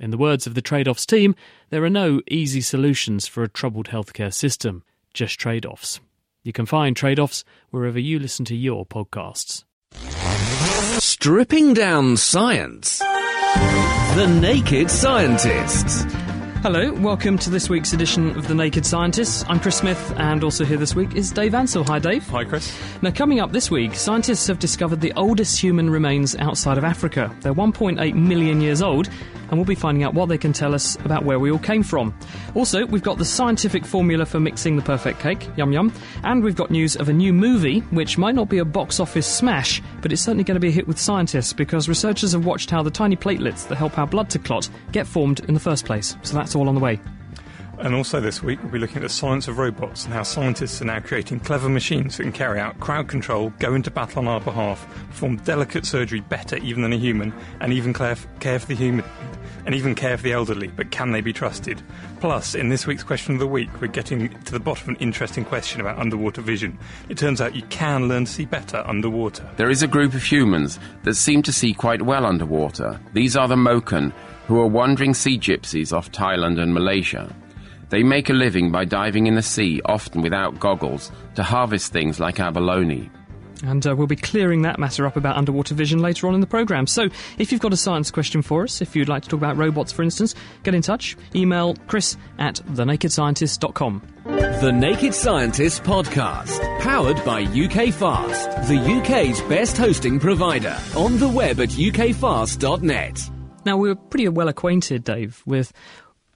In the words of the trade offs team, there are no easy solutions for a troubled healthcare system, just trade offs. You can find trade offs wherever you listen to your podcasts. Stripping down science. The Naked Scientists. Hello, welcome to this week's edition of The Naked Scientists. I'm Chris Smith, and also here this week is Dave Ansell. Hi, Dave. Hi, Chris. Now, coming up this week, scientists have discovered the oldest human remains outside of Africa. They're 1.8 million years old, and we'll be finding out what they can tell us about where we all came from. Also, we've got the scientific formula for mixing the perfect cake, yum yum, and we've got news of a new movie, which might not be a box office smash, but it's certainly going to be a hit with scientists because researchers have watched how the tiny platelets that help our blood to clot get formed in the first place. So that's all on the way. And also this week, we'll be looking at the science of robots and how scientists are now creating clever machines that can carry out crowd control, go into battle on our behalf, perform delicate surgery better even than a human, and even care for the human, and even care for the elderly. But can they be trusted? Plus, in this week's question of the week, we're getting to the bottom of an interesting question about underwater vision. It turns out you can learn to see better underwater. There is a group of humans that seem to see quite well underwater. These are the Moken, who are wandering sea gypsies off Thailand and Malaysia. They make a living by diving in the sea, often without goggles, to harvest things like abalone. And uh, we'll be clearing that matter up about underwater vision later on in the programme. So, if you've got a science question for us, if you'd like to talk about robots, for instance, get in touch. Email chris at thenakedscientist.com. The Naked Scientist Podcast, powered by UK Fast, the UK's best hosting provider. On the web at ukfast.net. Now, we're pretty well acquainted, Dave, with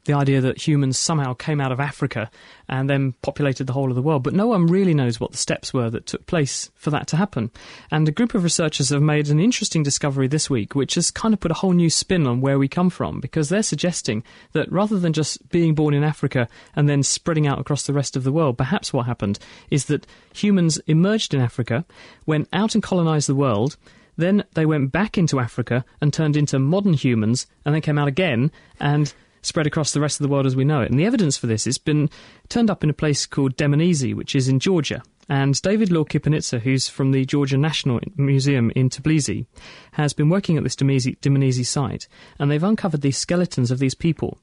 the idea that humans somehow came out of Africa and then populated the whole of the world, but no one really knows what the steps were that took place for that to happen. And a group of researchers have made an interesting discovery this week, which has kind of put a whole new spin on where we come from, because they're suggesting that rather than just being born in Africa and then spreading out across the rest of the world, perhaps what happened is that humans emerged in Africa, went out and colonized the world, then they went back into Africa and turned into modern humans, and then came out again and spread across the rest of the world as we know it. And the evidence for this has been turned up in a place called Dmanisi, which is in Georgia. And David Lordkipanidze, who's from the Georgia National Museum in Tbilisi, has been working at this Dmanisi site, and they've uncovered these skeletons of these people,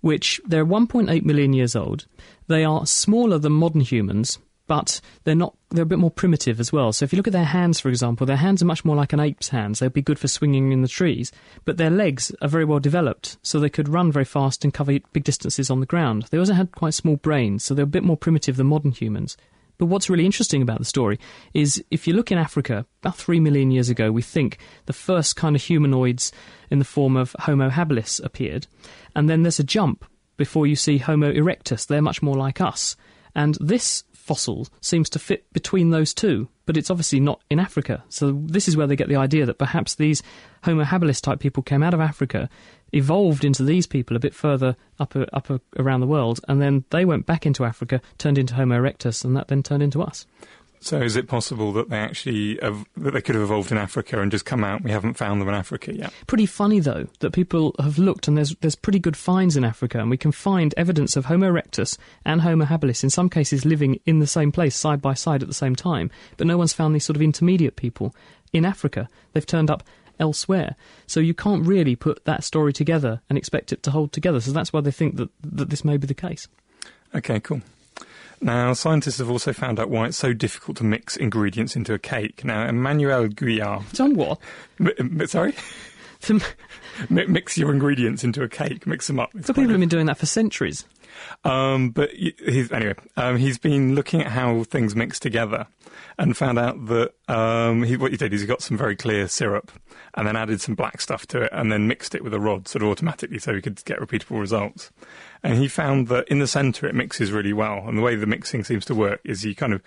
which they're 1.8 million years old. They are smaller than modern humans, but they're not they're a bit more primitive as well. So if you look at their hands, for example, their hands are much more like an ape's hands. They'd be good for swinging in the trees, but their legs are very well developed, so they could run very fast and cover big distances on the ground. They also had quite small brains, so they're a bit more primitive than modern humans. But what's really interesting about the story is if you look in Africa, about three million years ago, we think the first kind of humanoids in the form of Homo habilis appeared. And then there's a jump before you see Homo erectus. They're much more like us. And this fossil seems to fit between those two, but it's obviously not in Africa. So this is where they get the idea that perhaps these Homo habilis type people came out of Africa, evolved into these people a bit further up up around the world, and then they went back into Africa, turned into Homo erectus, and that then turned into us. So, is it possible that they actually have, that they could have evolved in Africa and just come out? We haven't found them in Africa yet. Pretty funny though that people have looked and there's there's pretty good finds in Africa, and we can find evidence of Homo erectus and Homo habilis in some cases living in the same place side by side at the same time. But no one's found these sort of intermediate people in Africa. They've turned up elsewhere. So you can't really put that story together and expect it to hold together. So that's why they think that, that this may be the case. Okay, cool. Now, scientists have also found out why it's so difficult to mix ingredients into a cake. Now, Emmanuel Gouillart. Done what? M- sorry? mix your ingredients into a cake, mix them up. So people have been doing that for centuries. Um, but he's, anyway, um, he's been looking at how things mix together and found out that um, he, what he did is he got some very clear syrup and then added some black stuff to it and then mixed it with a rod sort of automatically so he could get repeatable results. And he found that in the centre it mixes really well. And the way the mixing seems to work is you kind of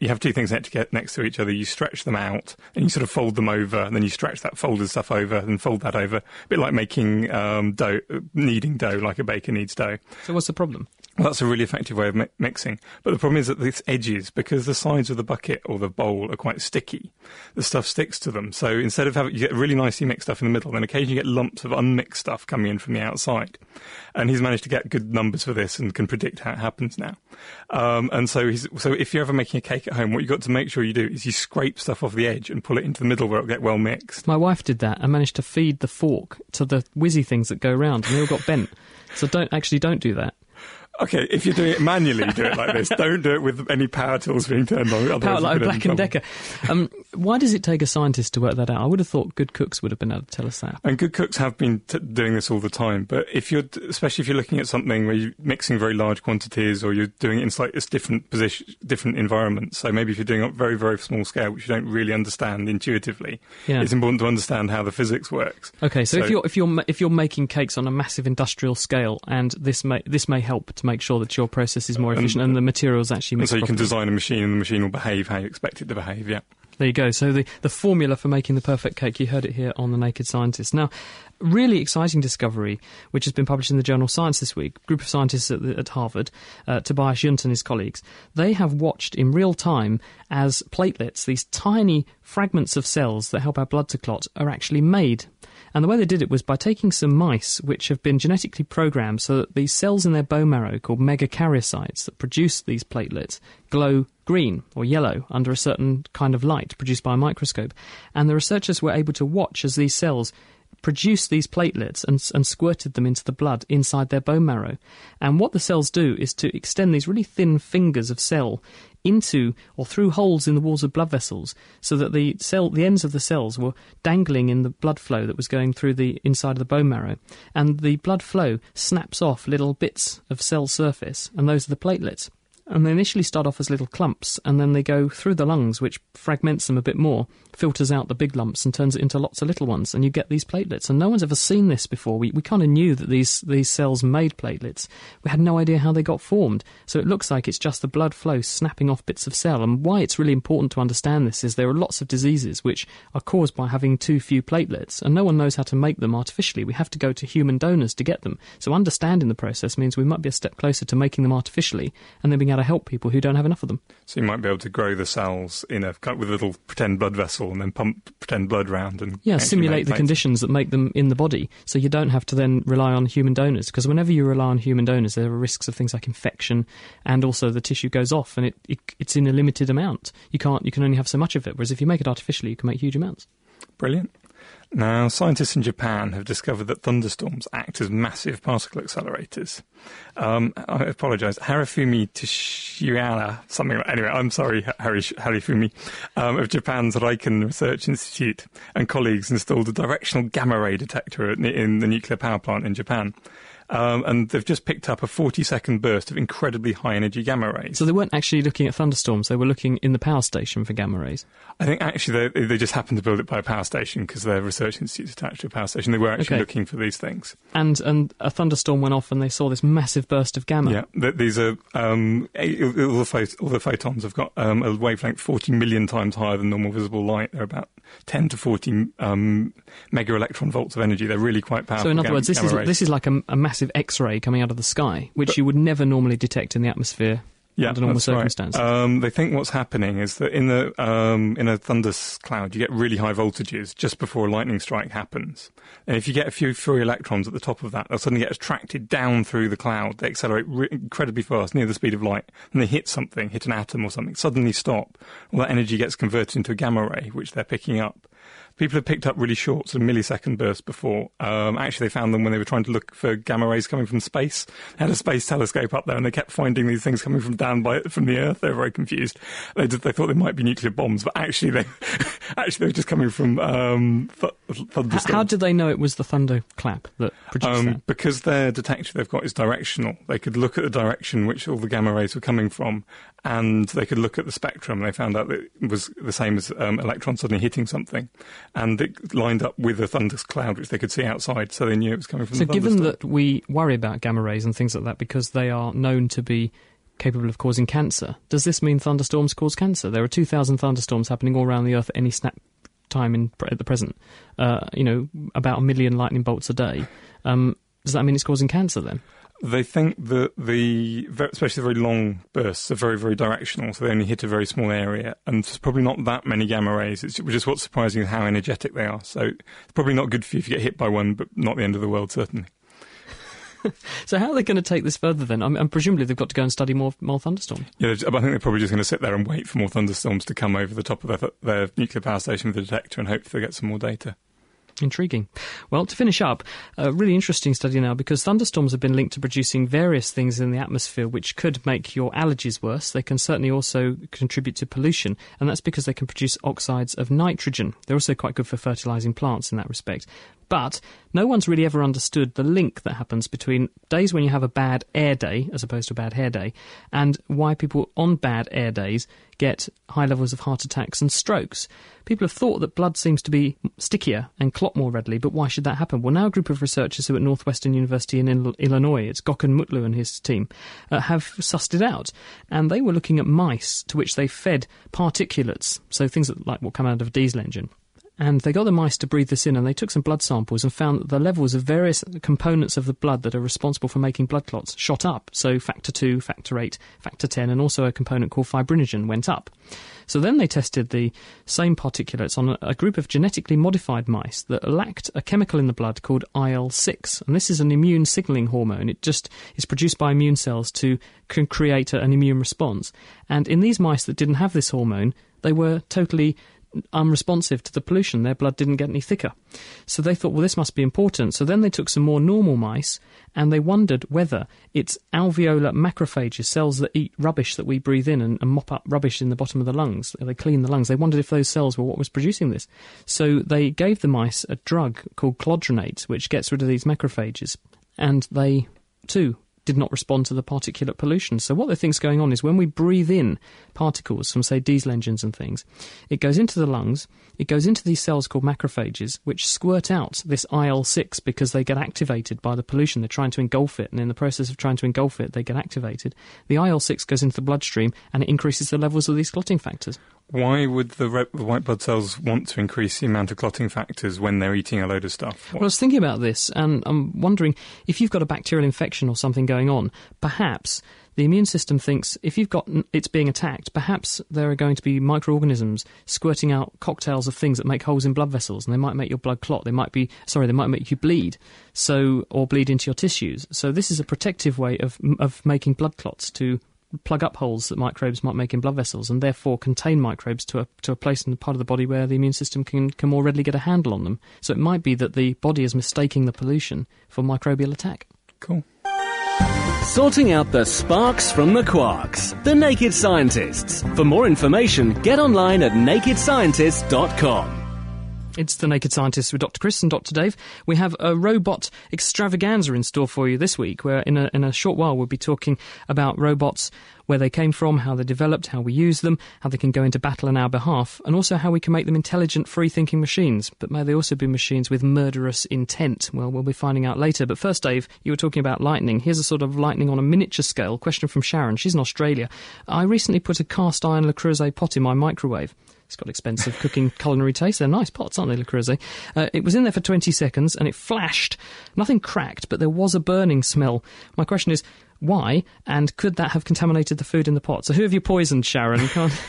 you have two things next to get next to each other. You stretch them out and you sort of fold them over, and then you stretch that folded stuff over and fold that over. A bit like making um, dough, kneading dough, like a baker needs dough. So what's the problem? That's a really effective way of mi- mixing. But the problem is that these edges, because the sides of the bucket or the bowl are quite sticky, the stuff sticks to them. So instead of having, you get really nicely mixed stuff in the middle, then occasionally you get lumps of unmixed stuff coming in from the outside. And he's managed to get good numbers for this and can predict how it happens now. Um, and so he's, so if you're ever making a cake at home, what you've got to make sure you do is you scrape stuff off the edge and pull it into the middle where it'll get well mixed. My wife did that and managed to feed the fork to the whizzy things that go round, and they all got bent. So don't actually don't do that. Okay, if you're doing it manually, do it like this. Don't do it with any power tools being turned on. Power like Black and. Decker. Um, why does it take a scientist to work that out? I would have thought good cooks would have been able to tell us that. And good cooks have been t- doing this all the time. But if you're, especially if you're looking at something where you're mixing very large quantities, or you're doing it in slightly different position, different environments. So maybe if you're doing it on very, very small scale, which you don't really understand intuitively, Yeah. it's important to understand how the physics works. Okay, so, if you're if you're if you're making cakes on a massive industrial scale, and this may this may help to make sure that your process is more uh, efficient and, the materials actually And so you can design a machine, and the machine will behave how you expect it to behave. Yeah. There you go. So the, the formula for making the perfect cake, you heard it here on The Naked Scientist. Now, really exciting discovery, which has been published in the journal Science this week. Group of scientists at, the, at Harvard, uh, Tobias Junt and his colleagues, they have watched in real time as platelets, these tiny fragments of cells that help our blood to clot, are actually made. And the way they did it was by taking some mice which have been genetically programmed so that these cells in their bone marrow, called megakaryocytes, that produce these platelets, glow green or yellow under a certain kind of light produced by a microscope. And the researchers were able to watch as these cells produced these platelets and, and squirted them into the blood inside their bone marrow. And what the cells do is to extend these really thin fingers of cell into or through holes in the walls of blood vessels so that the cell the ends of the cells were dangling in the blood flow that was going through the inside of the bone marrow and the blood flow snaps off little bits of cell surface and those are the platelets and they initially start off as little clumps, and then they go through the lungs, which fragments them a bit more, filters out the big lumps, and turns it into lots of little ones, and you get these platelets. And no one's ever seen this before. We, we kind of knew that these, these cells made platelets. We had no idea how they got formed. So it looks like it's just the blood flow snapping off bits of cell. And why it's really important to understand this is there are lots of diseases which are caused by having too few platelets, and no one knows how to make them artificially. We have to go to human donors to get them. So understanding the process means we might be a step closer to making them artificially, and then being able to help people who don't have enough of them. So you might be able to grow the cells in a with a little pretend blood vessel, and then pump pretend blood round and Yeah, simulate the plates. conditions that make them in the body, so you don't have to then rely on human donors. Because whenever you rely on human donors, there are risks of things like infection, and also the tissue goes off, and it, it it's in a limited amount. You can't, you can only have so much of it. Whereas if you make it artificially, you can make huge amounts. Brilliant. Now, scientists in Japan have discovered that thunderstorms act as massive particle accelerators. Um, I apologise. Harifumi Tishiyama, something like, anyway, I'm sorry, Hari, Harifumi, um, of Japan's Riken Research Institute and colleagues installed a directional gamma ray detector in the nuclear power plant in Japan. Um, and they've just picked up a 40 second burst of incredibly high energy gamma rays. So they weren't actually looking at thunderstorms; they were looking in the power station for gamma rays. I think actually they, they just happened to build it by a power station because their research institute's attached to a power station. They were actually Okay. looking for these things. And and a thunderstorm went off, and they saw this massive burst of gamma. Yeah, th- these are um, all, the phot- all the photons have got um, a wavelength 40 million times higher than normal visible light. They're about 10 to 40 um, mega electron volts of energy. They're really quite powerful. So in other words, this is rays. this is like a, a massive X-ray coming out of the sky, which you would never normally detect in the atmosphere yeah, under normal that's right. circumstances. Um, they think what's happening is that in the um, in a thunder cloud, you get really high voltages just before a lightning strike happens. And if you get a few free electrons at the top of that, they'll suddenly get attracted down through the cloud. They accelerate re- incredibly fast, near the speed of light, and they hit something, hit an atom or something, suddenly stop. All that energy gets converted into a gamma ray, which they're picking up. People have picked up really short, sort of millisecond bursts before. Um, actually, they found them when they were trying to look for gamma rays coming from space. They had a space telescope up there, and they kept finding these things coming from down by from the Earth. They were very confused. They, did, they thought they might be nuclear bombs, but actually, they actually they were just coming from um, th- thunderstorms. How did they know it was the thunderclap that produced Um, that? because their detector they've got is directional. They could look at the direction which all the gamma rays were coming from, and they could look at the spectrum. They found out that it was the same as um, electrons suddenly hitting something, and it lined up with a thunder cloud which they could see outside, so they knew it was coming from So, given that we worry about gamma rays and things like that because they are known to be capable of causing cancer, does this mean thunderstorms cause cancer? There are 2,000 thunderstorms happening all around the Earth at any snap time in, at the present. Uh, you know, about a million lightning bolts a day. Um, does that mean it's causing cancer then? They think that the, especially the very long bursts, are very, very directional, so they only hit a very small area, and there's probably not that many gamma rays. It's just what's surprising is how energetic they are. So it's probably not good for you if you get hit by one, but not the end of the world, certainly. So how are they going to take this further then? I mean, and presumably they've got to go and study more more thunderstorms. Yeah, I think they're probably just going to sit there and wait for more thunderstorms to come over the top of their, their nuclear power station with a detector and hope they'll get some more data. Intriguing. Well, to finish up, a really interesting study now because thunderstorms have been linked to producing various things in the atmosphere which could make your allergies worse. They can certainly also contribute to pollution, and that's because they can produce oxides of nitrogen. They're also quite good for fertilizing plants in that respect. But no one's really ever understood the link that happens between days when you have a bad air day, as opposed to a bad hair day, and why people on bad air days get high levels of heart attacks and strokes. People have thought that blood seems to be stickier and clot more readily, but why should that happen? Well, now a group of researchers who are at Northwestern University in Il- Illinois, it's Gokhan Mutlu and his team, uh, have sussed it out. And they were looking at mice to which they fed particulates, so things like what come out of a diesel engine and they got the mice to breathe this in and they took some blood samples and found that the levels of various components of the blood that are responsible for making blood clots shot up. So factor 2, factor 8, factor 10, and also a component called fibrinogen went up. So then they tested the same particulates on a, group of genetically modified mice that lacked a chemical in the blood called IL 6. And this is an immune signaling hormone. It just is produced by immune cells to create an immune response. And in these mice that didn't have this hormone, they were totally unresponsive to the pollution. Their blood didn't get any thicker. So they thought, well, this must be important. So then they took some more normal mice and they wondered whether it's alveolar macrophages, cells that eat rubbish that we breathe in and, and mop up rubbish in the bottom of the lungs. They clean the lungs. They wondered if those cells were what was producing this. So they gave the mice a drug called clodronate, which gets rid of these macrophages. And they, too, did not respond to the particulate pollution. So what they think is going on is when we breathe in particles from, say, diesel engines and things, it goes into the lungs, it goes into these cells called macrophages, which squirt out this IL-6 because they get activated by the pollution. They're trying to engulf it, and in the process of trying to engulf it, they get activated. The IL-6 goes into the bloodstream, and it increases the levels of these clotting factors. Why would the, red, white blood cells want to increase the amount of clotting factors when they're eating a load of stuff? Well, I was thinking about this, and I'm wondering if you've got a bacterial infection or something going on, perhaps the immune system thinks if you've got it's being attacked, perhaps there are going to be microorganisms squirting out cocktails of things that make holes in blood vessels, and they might make your blood clot. They might be sorry, they might make you bleed, so or bleed into your tissues. So this is a protective way of of making blood clots to plug up holes that microbes might make in blood vessels and therefore contain microbes to a, to a place in the part of the body where the immune system can, can more readily get a handle on them. So it might be that the body is mistaking the pollution for microbial attack. Cool. Sorting out the sparks from the quarks. The Naked Scientists. For more information, get online at nakedscientists.com. It's the Naked Scientists with Dr. Chris and Dr. Dave. We have a robot extravaganza in store for you this week, where in a, in a short while we'll be talking about robots, where they came from, how they developed, how we use them, how they can go into battle on our behalf, and also how we can make them intelligent, free thinking machines. But may they also be machines with murderous intent? Well, we'll be finding out later. But first, Dave, you were talking about lightning. Here's a sort of lightning on a miniature scale. Question from Sharon. She's in Australia. I recently put a cast iron Le Creuset pot in my microwave. It's got expensive cooking culinary taste. They're nice pots, aren't they, Le Creuset? Uh, it was in there for 20 seconds and it flashed. Nothing cracked, but there was a burning smell. My question is, why? And could that have contaminated the food in the pot? So who have you poisoned, Sharon? Can't...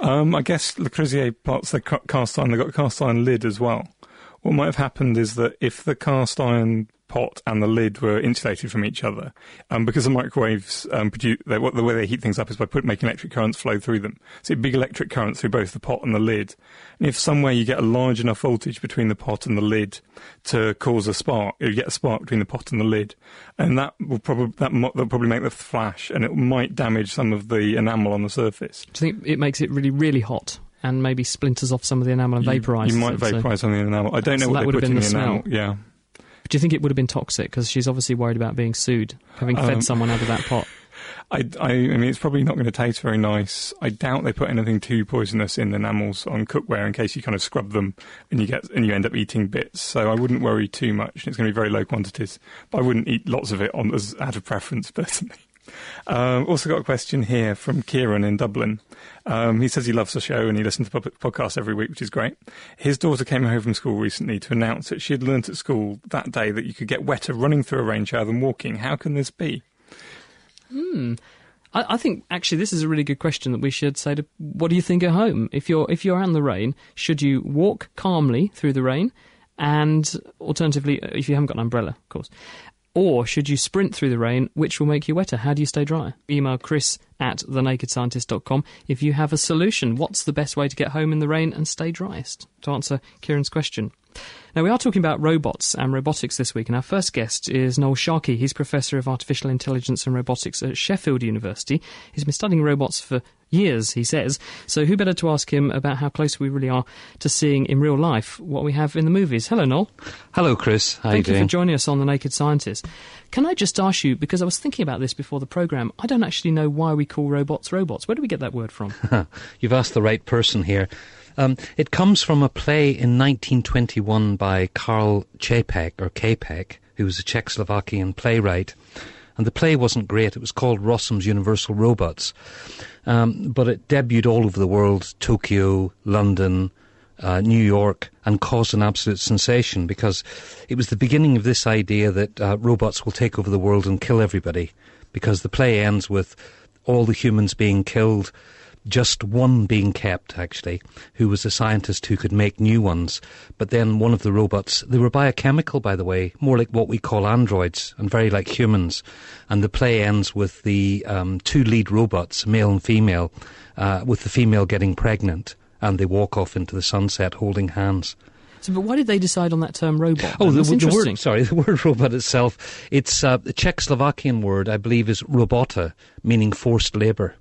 Um, I guess Le Creuset pots, they cast iron, they've got a cast iron lid as well. What might have happened is that if the cast iron pot and the lid were insulated from each other, um, because the microwaves um, produce they, what, the way they heat things up is by put, making electric currents flow through them. So big electric currents through both the pot and the lid. And if somewhere you get a large enough voltage between the pot and the lid to cause a spark, you get a spark between the pot and the lid, and that will probably that will probably make the flash, and it might damage some of the enamel on the surface. Do you think it makes it really, really hot? And maybe splinters off some of the enamel and vaporizes You, you might it, so- vaporize some of the enamel. I don't know So what that they would have put been in the the enamel. Yeah. Do you think it would have been toxic? Because she's obviously worried about being sued, having fed Um, someone out of that pot. I, I, I mean, it's probably not going to taste very nice. I doubt they put anything too poisonous in enamels on cookware in case you kind of scrub them and you get and you end up eating bits. So I wouldn't worry too much. It's going to be very low quantities, but I wouldn't eat lots of it on as out of preference personally. Um, also got a question here from Kieran in Dublin. Um, he says he loves the show and he listens to public podcasts every week, which is great. His daughter came home from school recently to announce that she had learnt at school that day that you could get wetter running through a rain shower than walking. How can this be? I, I think actually this is a really good question that we should say to what do you think at home? If you're if you're out in the rain, should you walk calmly through the rain, and alternatively, if you haven't got an umbrella, of course, or should you sprint through the rain, which will make you wetter? How do you stay dry? Email chris at thenakedscientist.com if you have a solution. What's the best way to get home in the rain and stay driest? To answer Kieran's question. Now, we are talking about robots and robotics this week, and our first guest is Noel Sharkey. He's Professor of Artificial Intelligence and Robotics at Sheffield University. He's been studying robots for years, he says. So, who better to ask him about how close we really are to seeing in real life what we have in the movies? Hello, Noel. Hello, Chris. How Thank you you for joining us on The Naked Scientist. Can I just ask you, because I was thinking about this before the programme, I don't actually know why we call robots robots. Where do we get that word from? You've asked the right person here. Um, it comes from a play in 1921 by Karl Čapek, or Kapek, who was a Czechoslovakian playwright. And the play wasn't great. It was called Rossum's Universal Robots. Um, but it debuted all over the world Tokyo, London, uh, New York, and caused an absolute sensation because it was the beginning of this idea that uh, robots will take over the world and kill everybody. Because the play ends with all the humans being killed just one being kept, actually, who was a scientist who could make new ones. But then one of the robots, they were biochemical, by the way, more like what we call androids and very like humans. And the play ends with the um, two lead robots, male and female, uh, with the female getting pregnant. And they walk off into the sunset holding hands. so, but why did they decide on that term robot? Oh, the, the word, sorry, the word robot itself, it's uh, the Czechoslovakian word, I believe, is robota, meaning forced labour.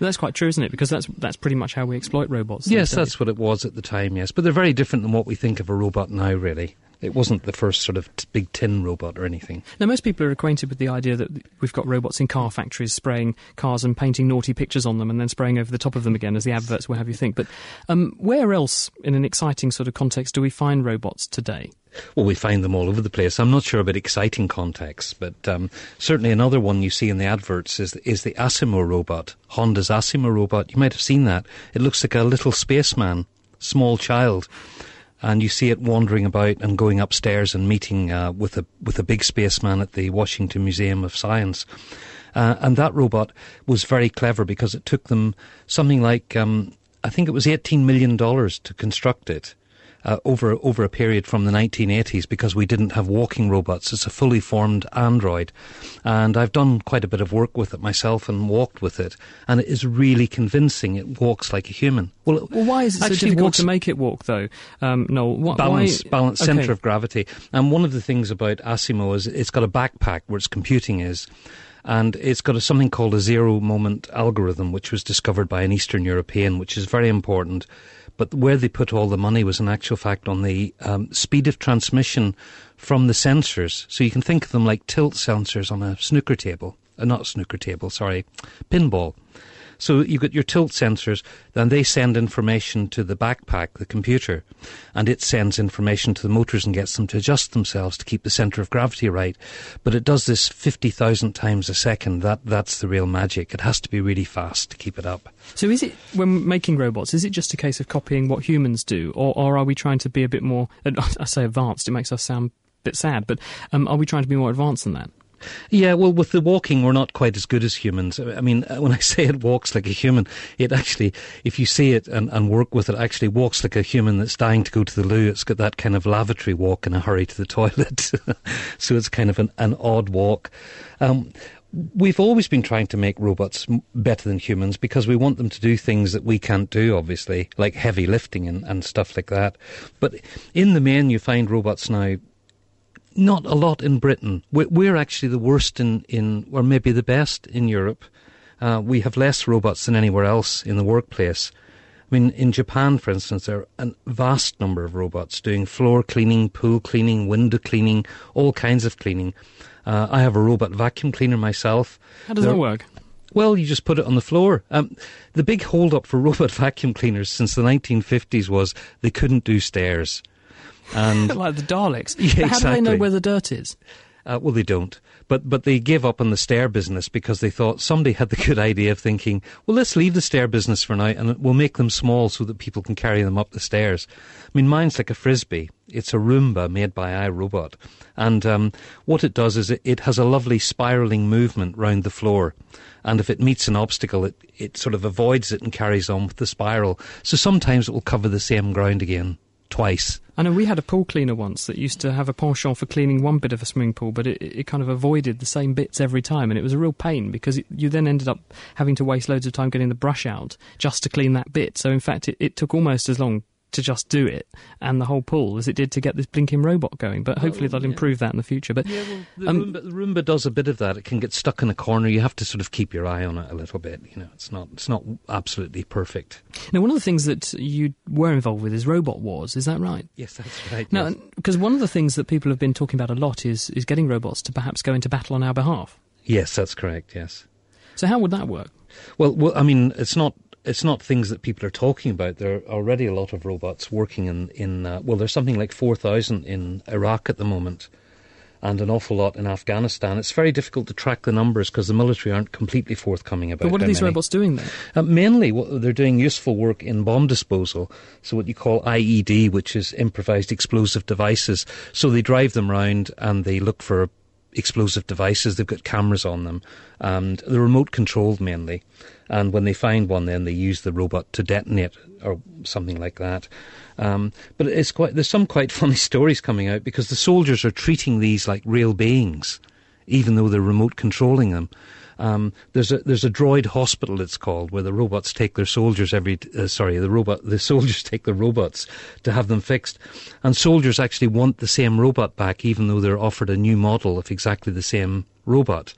That's quite true, isn't it? Because that's that's pretty much how we exploit robots. Yes, that's what it was at the time, yes. But they're very different than what we think of a robot now, really. It wasn't the first sort of t- big tin robot or anything. Now, most people are acquainted with the idea that we've got robots in car factories spraying cars and painting naughty pictures on them and then spraying over the top of them again as the adverts will have you think. But um, where else, in an exciting sort of context, do we find robots today? Well, we find them all over the place. I'm not sure about exciting contexts, but um, certainly another one you see in the adverts is, is the Asimo robot, Honda's Asimo robot. You might have seen that. It looks like a little spaceman, small child. And you see it wandering about and going upstairs and meeting uh, with a with a big spaceman at the Washington Museum of Science. Uh, and that robot was very clever because it took them something like um, I think it was eighteen million dollars to construct it uh, over over a period from the 1980s because we didn't have walking robots. It's a fully formed android, and I've done quite a bit of work with it myself and walked with it, and it is really convincing. It walks like a human. Well, it Well, why is it so actually difficult walks to make it walk, though? Um, Noel, wh- balance, why? balance, Okay. center of gravity. And one of the things about Asimo is it's got a backpack where its computing is. And it's got a, something called a zero moment algorithm, which was discovered by an Eastern European, which is very important. But where they put all the money was in actual fact on the um, speed of transmission from the sensors. So you can think of them like tilt sensors on a snooker table. Uh, not snooker table, sorry, pinball. So you got your tilt sensors, then they send information to the backpack, the computer, and it sends information to the motors and gets them to adjust themselves to keep the center of gravity right. But it does this 50,000 times a second. That, that's the real magic. It has to be really fast to keep it up. So, is it when making robots? Is it just a case of copying what humans do, or, or are we trying to be a bit more? I say advanced. It makes us sound a bit sad, but um, are we trying to be more advanced than that? Yeah, well, with the walking, we're not quite as good as humans. I mean, uh, when I say it walks like a human, it actually, if you see it and, and work with it, actually walks like a human that's dying to go to the loo. It's got that kind of lavatory walk in a hurry to the toilet. so it's kind of an, an odd walk. Um, we've always been trying to make robots better than humans because we want them to do things that we can't do, obviously, like heavy lifting and, and stuff like that. But in the main, you find robots now not a lot in Britain. We're, we're actually the worst in, in, or maybe the best in Europe. Uh, we have less robots than anywhere else in the workplace. I mean, in Japan, for instance, there are a vast number of robots doing floor cleaning, pool cleaning, window cleaning, all kinds of cleaning. Uh, I have a robot vacuum cleaner myself. How does There- that work? well, you just put it on the floor. Um, the big hold up for robot vacuum cleaners since the 1950s was they couldn't do stairs. And like the Daleks. Yeah, but how do they know where the dirt is? Uh, well, they don't. But but they gave up on the stair business because they thought somebody had the good idea of thinking, well, let's leave the stair business for now and we'll make them small so that people can carry them up the stairs. I mean, mine's like a frisbee. It's a Roomba made by iRobot, and um, what it does is it, it has a lovely spiraling movement round the floor. And if it meets an obstacle, it, it sort of avoids it and carries on with the spiral. So sometimes it will cover the same ground again twice. I know we had a pool cleaner once that used to have a penchant for cleaning one bit of a swimming pool, but it, it kind of avoided the same bits every time, and it was a real pain because it, you then ended up having to waste loads of time getting the brush out just to clean that bit. So in fact, it, it took almost as long to just do it and the whole pool as it did to get this blinking robot going. But hopefully they'll improve that in the future. But Yeah, well, the, um, Roomba, the Roomba does a bit of that. It can get stuck in a corner. You have to sort of keep your eye on it a little bit. You know, it's not it's not absolutely perfect. now one of the things that you were involved with is Robot Wars. Is that right? Yes, that's right. Now, yes. because one of the things that people have been talking about a lot is is getting robots to perhaps go into battle on our behalf. yes, that's correct. Yes. So how would that work? Well, well, I mean, it's not it's not things that people are talking about. There are already a lot of robots working in in uh, well, there's something like four thousand in Iraq at the moment, and an awful lot in Afghanistan. It's very difficult to track the numbers because the military aren't completely forthcoming about. It. But what are these many. robots doing then? Uh, mainly, what they're doing useful work in bomb disposal. So what you call IED, which is improvised explosive devices. So they drive them round and they look for explosive devices. They've got cameras on them, and they're remote controlled mainly. And when they find one, then they use the robot to detonate or something like that. Um, but it's quite there's some quite funny stories coming out because the soldiers are treating these like real beings, even though they're remote controlling them. Um, there's a there's a droid hospital it's called where the robots take their soldiers every uh, sorry the robot the soldiers take the robots to have them fixed, and soldiers actually want the same robot back even though they're offered a new model of exactly the same robot.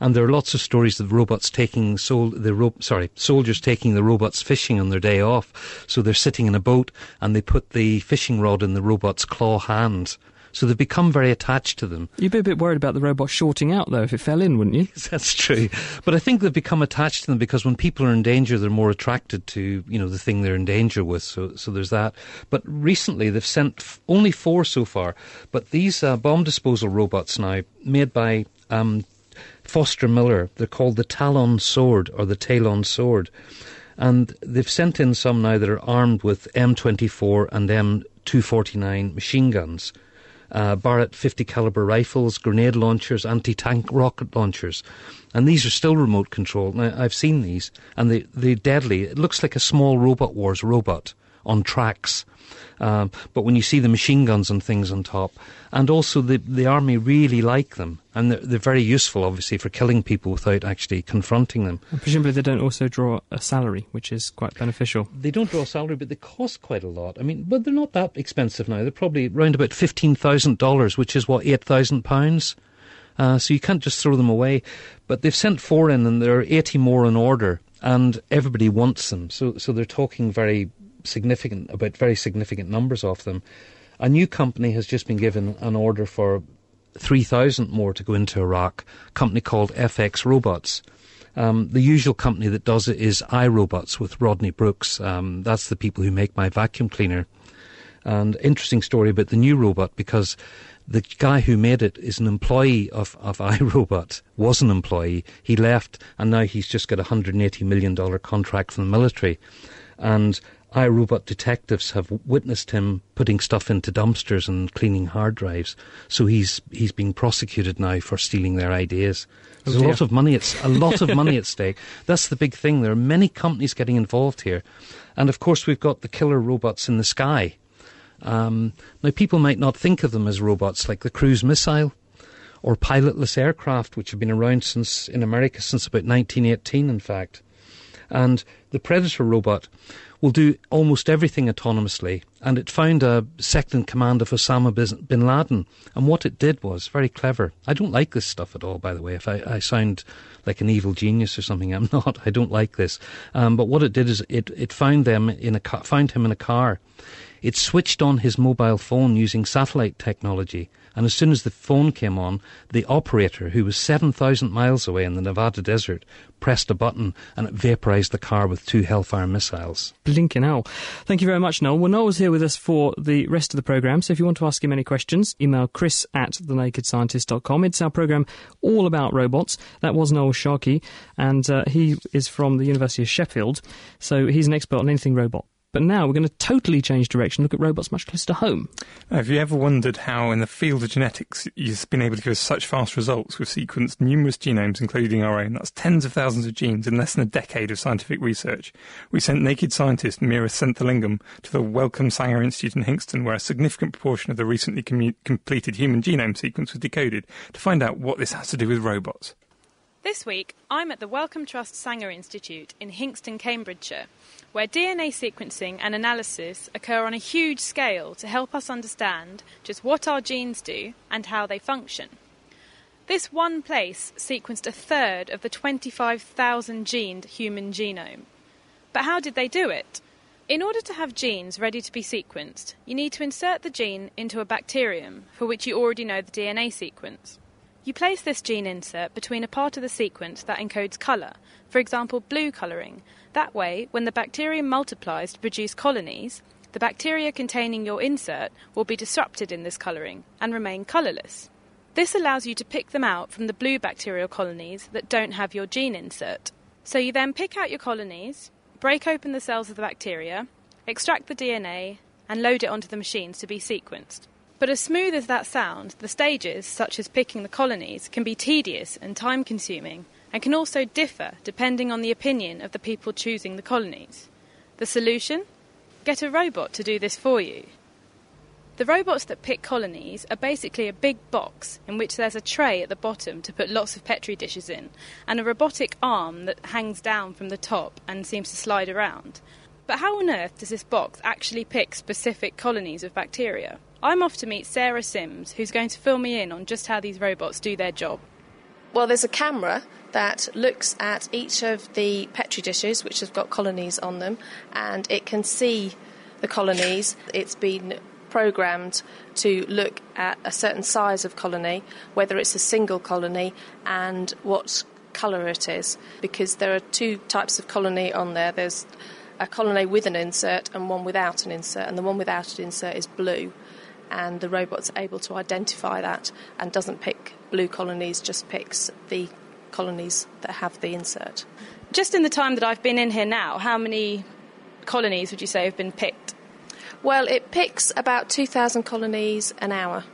And there are lots of stories of robots taking sol- the ro- sorry soldiers taking the robots fishing on their day off. So they're sitting in a boat and they put the fishing rod in the robot's claw hand. So they've become very attached to them. You'd be a bit worried about the robot shorting out though if it fell in, wouldn't you? That's true. But I think they've become attached to them because when people are in danger, they're more attracted to, you know, the thing they're in danger with. So, so there's that. But recently they've sent f- only four so far. But these uh, bomb disposal robots now, made by um, Foster Miller, they're called the Talon Sword or the Talon Sword. And they've sent in some now that are armed with M24 and M249 machine guns uh, Barrett 50 caliber rifles, grenade launchers, anti-tank rocket launchers, and these are still remote controlled. Now I've seen these, and they they're deadly. It looks like a small Robot Wars robot on tracks. Um, but when you see the machine guns and things on top, and also the the army really like them, and they're, they're very useful, obviously, for killing people without actually confronting them. And presumably they don't also draw a salary, which is quite beneficial. They don't draw a salary, but they cost quite a lot. I mean, but they're not that expensive now. They're probably around about fifteen thousand dollars, which is what eight thousand pounds. Uh, so you can't just throw them away. But they've sent four in, and there are eighty more in order, and everybody wants them. So, so they're talking very significant about very significant numbers of them. A new company has just been given an order for three thousand more to go into Iraq. A company called FX Robots. Um, the usual company that does it is iRobots with Rodney Brooks. Um, that's the people who make my vacuum cleaner. And interesting story about the new robot because the guy who made it is an employee of, of iRobot, was an employee. He left and now he's just got a $180 million contract from the military. And iRobot detectives have witnessed him putting stuff into dumpsters and cleaning hard drives. So he's he's being prosecuted now for stealing their ideas. There's a lot of money at a lot of money at stake. That's the big thing. There are many companies getting involved here, and of course we've got the killer robots in the sky. Um, now people might not think of them as robots like the cruise missile or pilotless aircraft, which have been around since in America since about 1918, in fact. And the Predator robot will do almost everything autonomously. And it found a second command of Osama bin Laden. And what it did was very clever. I don't like this stuff at all, by the way. If I, I sound like an evil genius or something, I'm not. I don't like this. Um, but what it did is it, it found them in a found him in a car. It switched on his mobile phone using satellite technology And as soon as the phone came on, the operator, who was 7,000 miles away in the Nevada desert, pressed a button and it vaporized the car with two Hellfire missiles. Blinking hell. Thank you very much, Noel. Well, Noel's here with us for the rest of the programme, so if you want to ask him any questions, email chris at thenakedscientist.com. It's our programme all about robots. That was Noel Sharkey, and uh, he is from the University of Sheffield, so he's an expert on anything robot. But now we're going to totally change direction, look at robots much closer to home. Have you ever wondered how, in the field of genetics, you've been able to give us such fast results? We've sequenced numerous genomes, including our own. That's tens of thousands of genes in less than a decade of scientific research. We sent naked scientist Meera Senthilingam to the Wellcome Sanger Institute in Hinxton, where a significant proportion of the recently commu- completed human genome sequence was decoded, to find out what this has to do with robots. This week, I'm at the Wellcome Trust Sanger Institute in Hinxton, Cambridgeshire, where DNA sequencing and analysis occur on a huge scale to help us understand just what our genes do and how they function. This one place sequenced a third of the 25,000 gened human genome. But how did they do it? In order to have genes ready to be sequenced, you need to insert the gene into a bacterium for which you already know the DNA sequence. You place this gene insert between a part of the sequence that encodes colour, for example, blue colouring. That way, when the bacterium multiplies to produce colonies, the bacteria containing your insert will be disrupted in this colouring and remain colourless. This allows you to pick them out from the blue bacterial colonies that don't have your gene insert. So you then pick out your colonies, break open the cells of the bacteria, extract the DNA, and load it onto the machines to be sequenced. But as smooth as that sounds, the stages, such as picking the colonies, can be tedious and time consuming, and can also differ depending on the opinion of the people choosing the colonies. The solution? Get a robot to do this for you. The robots that pick colonies are basically a big box in which there's a tray at the bottom to put lots of Petri dishes in, and a robotic arm that hangs down from the top and seems to slide around. But how on earth does this box actually pick specific colonies of bacteria? I'm off to meet Sarah Sims, who's going to fill me in on just how these robots do their job. Well, there's a camera that looks at each of the petri dishes which have got colonies on them, and it can see the colonies. It's been programmed to look at a certain size of colony, whether it's a single colony, and what colour it is, because there are two types of colony on there. There's a colony with an insert and one without an insert, and the one without an insert is blue and the robot's able to identify that and doesn't pick blue colonies, just picks the colonies that have the insert. Just in the time that I've been in here now, how many colonies would you say have been picked? Well, it picks about 2,000 colonies an hour.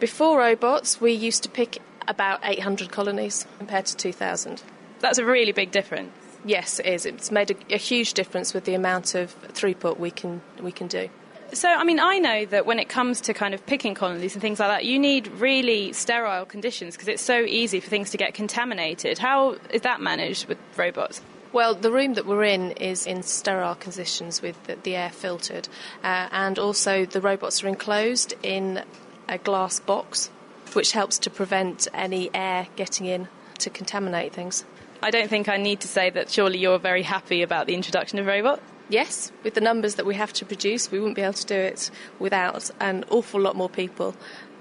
Before robots, we used to pick about 800 colonies compared to 2,000. That's a really big difference. Yes, it is. It's made a, a huge difference with the amount of throughput we can we can do. So, I mean, I know that when it comes to kind of picking colonies and things like that, you need really sterile conditions because it's so easy for things to get contaminated. How is that managed with robots? Well, the room that we're in is in sterile conditions with the, the air filtered, uh, and also the robots are enclosed in a glass box, which helps to prevent any air getting in to contaminate things. I don't think I need to say that surely you're very happy about the introduction of robots yes, with the numbers that we have to produce, we wouldn't be able to do it without an awful lot more people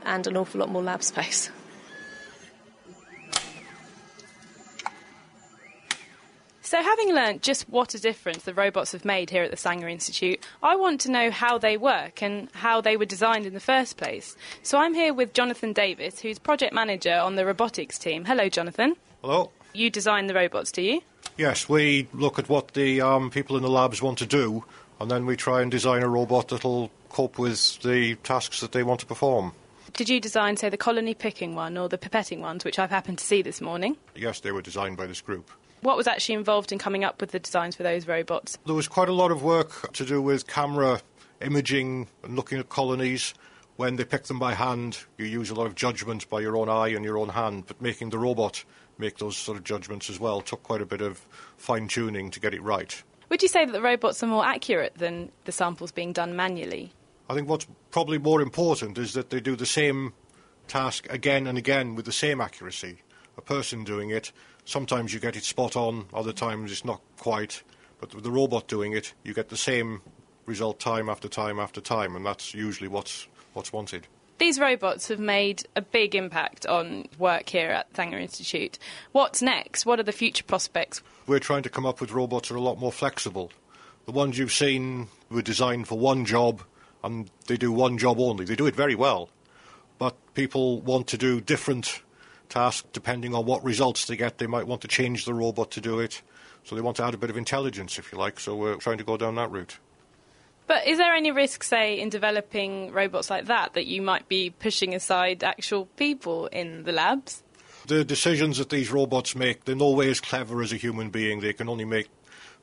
and an awful lot more lab space. So, having learnt just what a difference the robots have made here at the Sanger Institute, I want to know how they work and how they were designed in the first place. So, I'm here with Jonathan Davis, who's project manager on the robotics team. Hello, Jonathan. Hello. You design the robots, do you? Yes, we look at what the um, people in the labs want to do, and then we try and design a robot that'll cope with the tasks that they want to perform. Did you design, say, the colony picking one or the pipetting ones, which I've happened to see this morning? Yes, they were designed by this group. What was actually involved in coming up with the designs for those robots? There was quite a lot of work to do with camera imaging and looking at colonies. When they pick them by hand, you use a lot of judgment by your own eye and your own hand, but making the robot make those sort of judgments as well. Took quite a bit of fine tuning to get it right. Would you say that the robots are more accurate than the samples being done manually? I think what's probably more important is that they do the same task again and again with the same accuracy. A person doing it, sometimes you get it spot on, other times it's not quite. But with the robot doing it, you get the same result time after time after time, and that's usually what's, what's wanted. These robots have made a big impact on work here at Sanger Institute. What's next? What are the future prospects? We're trying to come up with robots that are a lot more flexible. The ones you've seen were designed for one job and they do one job only. They do it very well, but people want to do different tasks depending on what results they get. They might want to change the robot to do it. So they want to add a bit of intelligence, if you like. So we're trying to go down that route. But is there any risk, say, in developing robots like that, that you might be pushing aside actual people in the labs? The decisions that these robots make, they're no way as clever as a human being. They can only make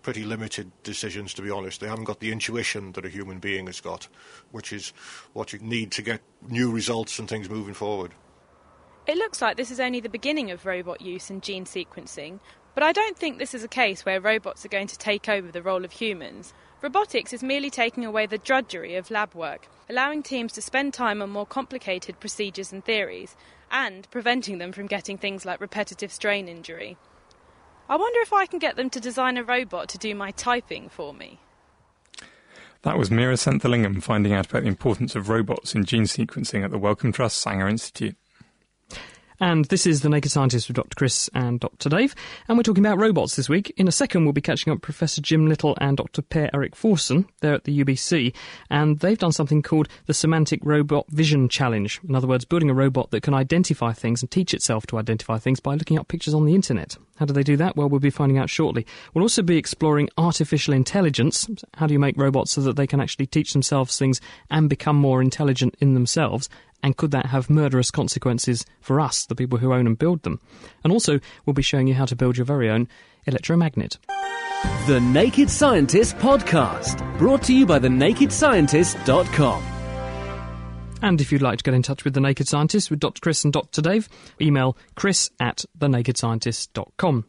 pretty limited decisions, to be honest. They haven't got the intuition that a human being has got, which is what you need to get new results and things moving forward. It looks like this is only the beginning of robot use in gene sequencing, but I don't think this is a case where robots are going to take over the role of humans. Robotics is merely taking away the drudgery of lab work, allowing teams to spend time on more complicated procedures and theories, and preventing them from getting things like repetitive strain injury. I wonder if I can get them to design a robot to do my typing for me. That was Meera Senthilingam finding out about the importance of robots in gene sequencing at the Wellcome Trust Sanger Institute. And this is The Naked Scientist with Dr. Chris and Dr. Dave. And we're talking about robots this week. In a second, we'll be catching up with Professor Jim Little and Dr. Per Erik Forssén. They're at the UBC. And they've done something called the Semantic Robot Vision Challenge. In other words, building a robot that can identify things and teach itself to identify things by looking up pictures on the internet. How do they do that? Well, we'll be finding out shortly. We'll also be exploring artificial intelligence. How do you make robots so that they can actually teach themselves things and become more intelligent in themselves? And could that have murderous consequences for us, the people who own and build them? And also, we'll be showing you how to build your very own electromagnet. The Naked Scientist Podcast, brought to you by thenakedscientist.com. And if you'd like to get in touch with The Naked Scientist, with Dr. Chris and Dr. Dave, email chris at thenakedscientist.com.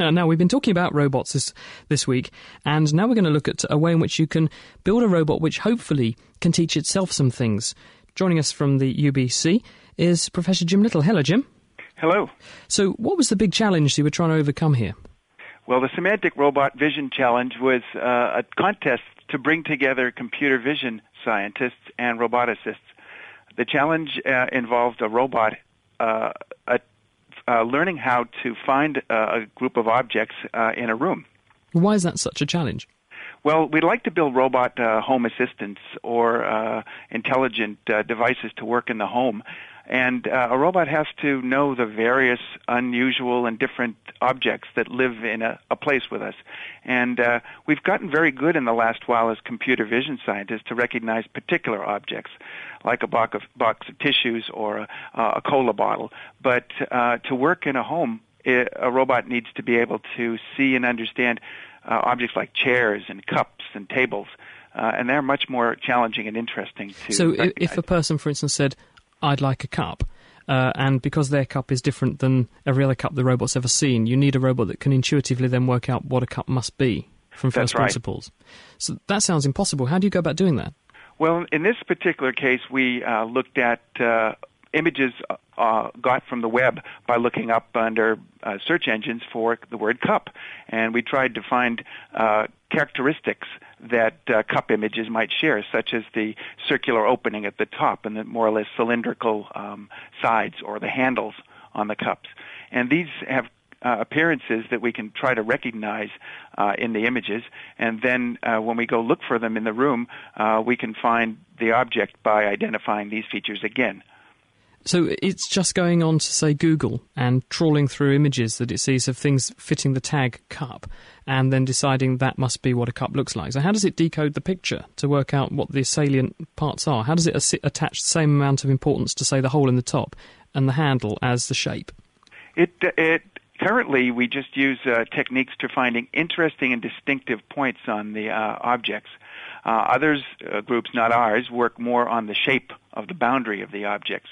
Uh, now, we've been talking about robots this, this week, and now we're going to look at a way in which you can build a robot which hopefully can teach itself some things. Joining us from the UBC is Professor Jim Little. Hello, Jim. Hello. So, what was the big challenge you were trying to overcome here? Well, the Semantic Robot Vision Challenge was uh, a contest to bring together computer vision scientists and roboticists. The challenge uh, involved a robot uh, a, uh, learning how to find uh, a group of objects uh, in a room. Why is that such a challenge? Well, we'd like to build robot uh, home assistants or uh, intelligent uh, devices to work in the home. And uh, a robot has to know the various unusual and different objects that live in a, a place with us. And uh, we've gotten very good in the last while as computer vision scientists to recognize particular objects, like a box of, box of tissues or a, a cola bottle. But uh, to work in a home, it, a robot needs to be able to see and understand uh, objects like chairs and cups and tables. Uh, and they're much more challenging and interesting to. So, recognize. if a person, for instance, said, I'd like a cup, uh, and because their cup is different than every other cup the robot's ever seen, you need a robot that can intuitively then work out what a cup must be from first That's first right. principles. So, that sounds impossible. How do you go about doing that? Well, in this particular case, we uh, looked at uh, images uh, got from the web by looking up under uh, search engines for the word cup, and we tried to find uh, characteristics that uh, cup images might share, such as the circular opening at the top and the more or less cylindrical um, sides or the handles on the cups. And these have uh, appearances that we can try to recognize uh, in the images, and then uh, when we go look for them in the room, uh, we can find the object by identifying these features again. So it's just going on to say Google and trawling through images that it sees of things fitting the tag cup and then deciding that must be what a cup looks like. So how does it decode the picture to work out what the salient parts are? How does it assi- attach the same amount of importance to say the hole in the top and the handle as the shape? It it currently we just use uh, techniques to finding interesting and distinctive points on the uh, objects. Uh, others uh, groups, not ours, work more on the shape of the boundary of the objects.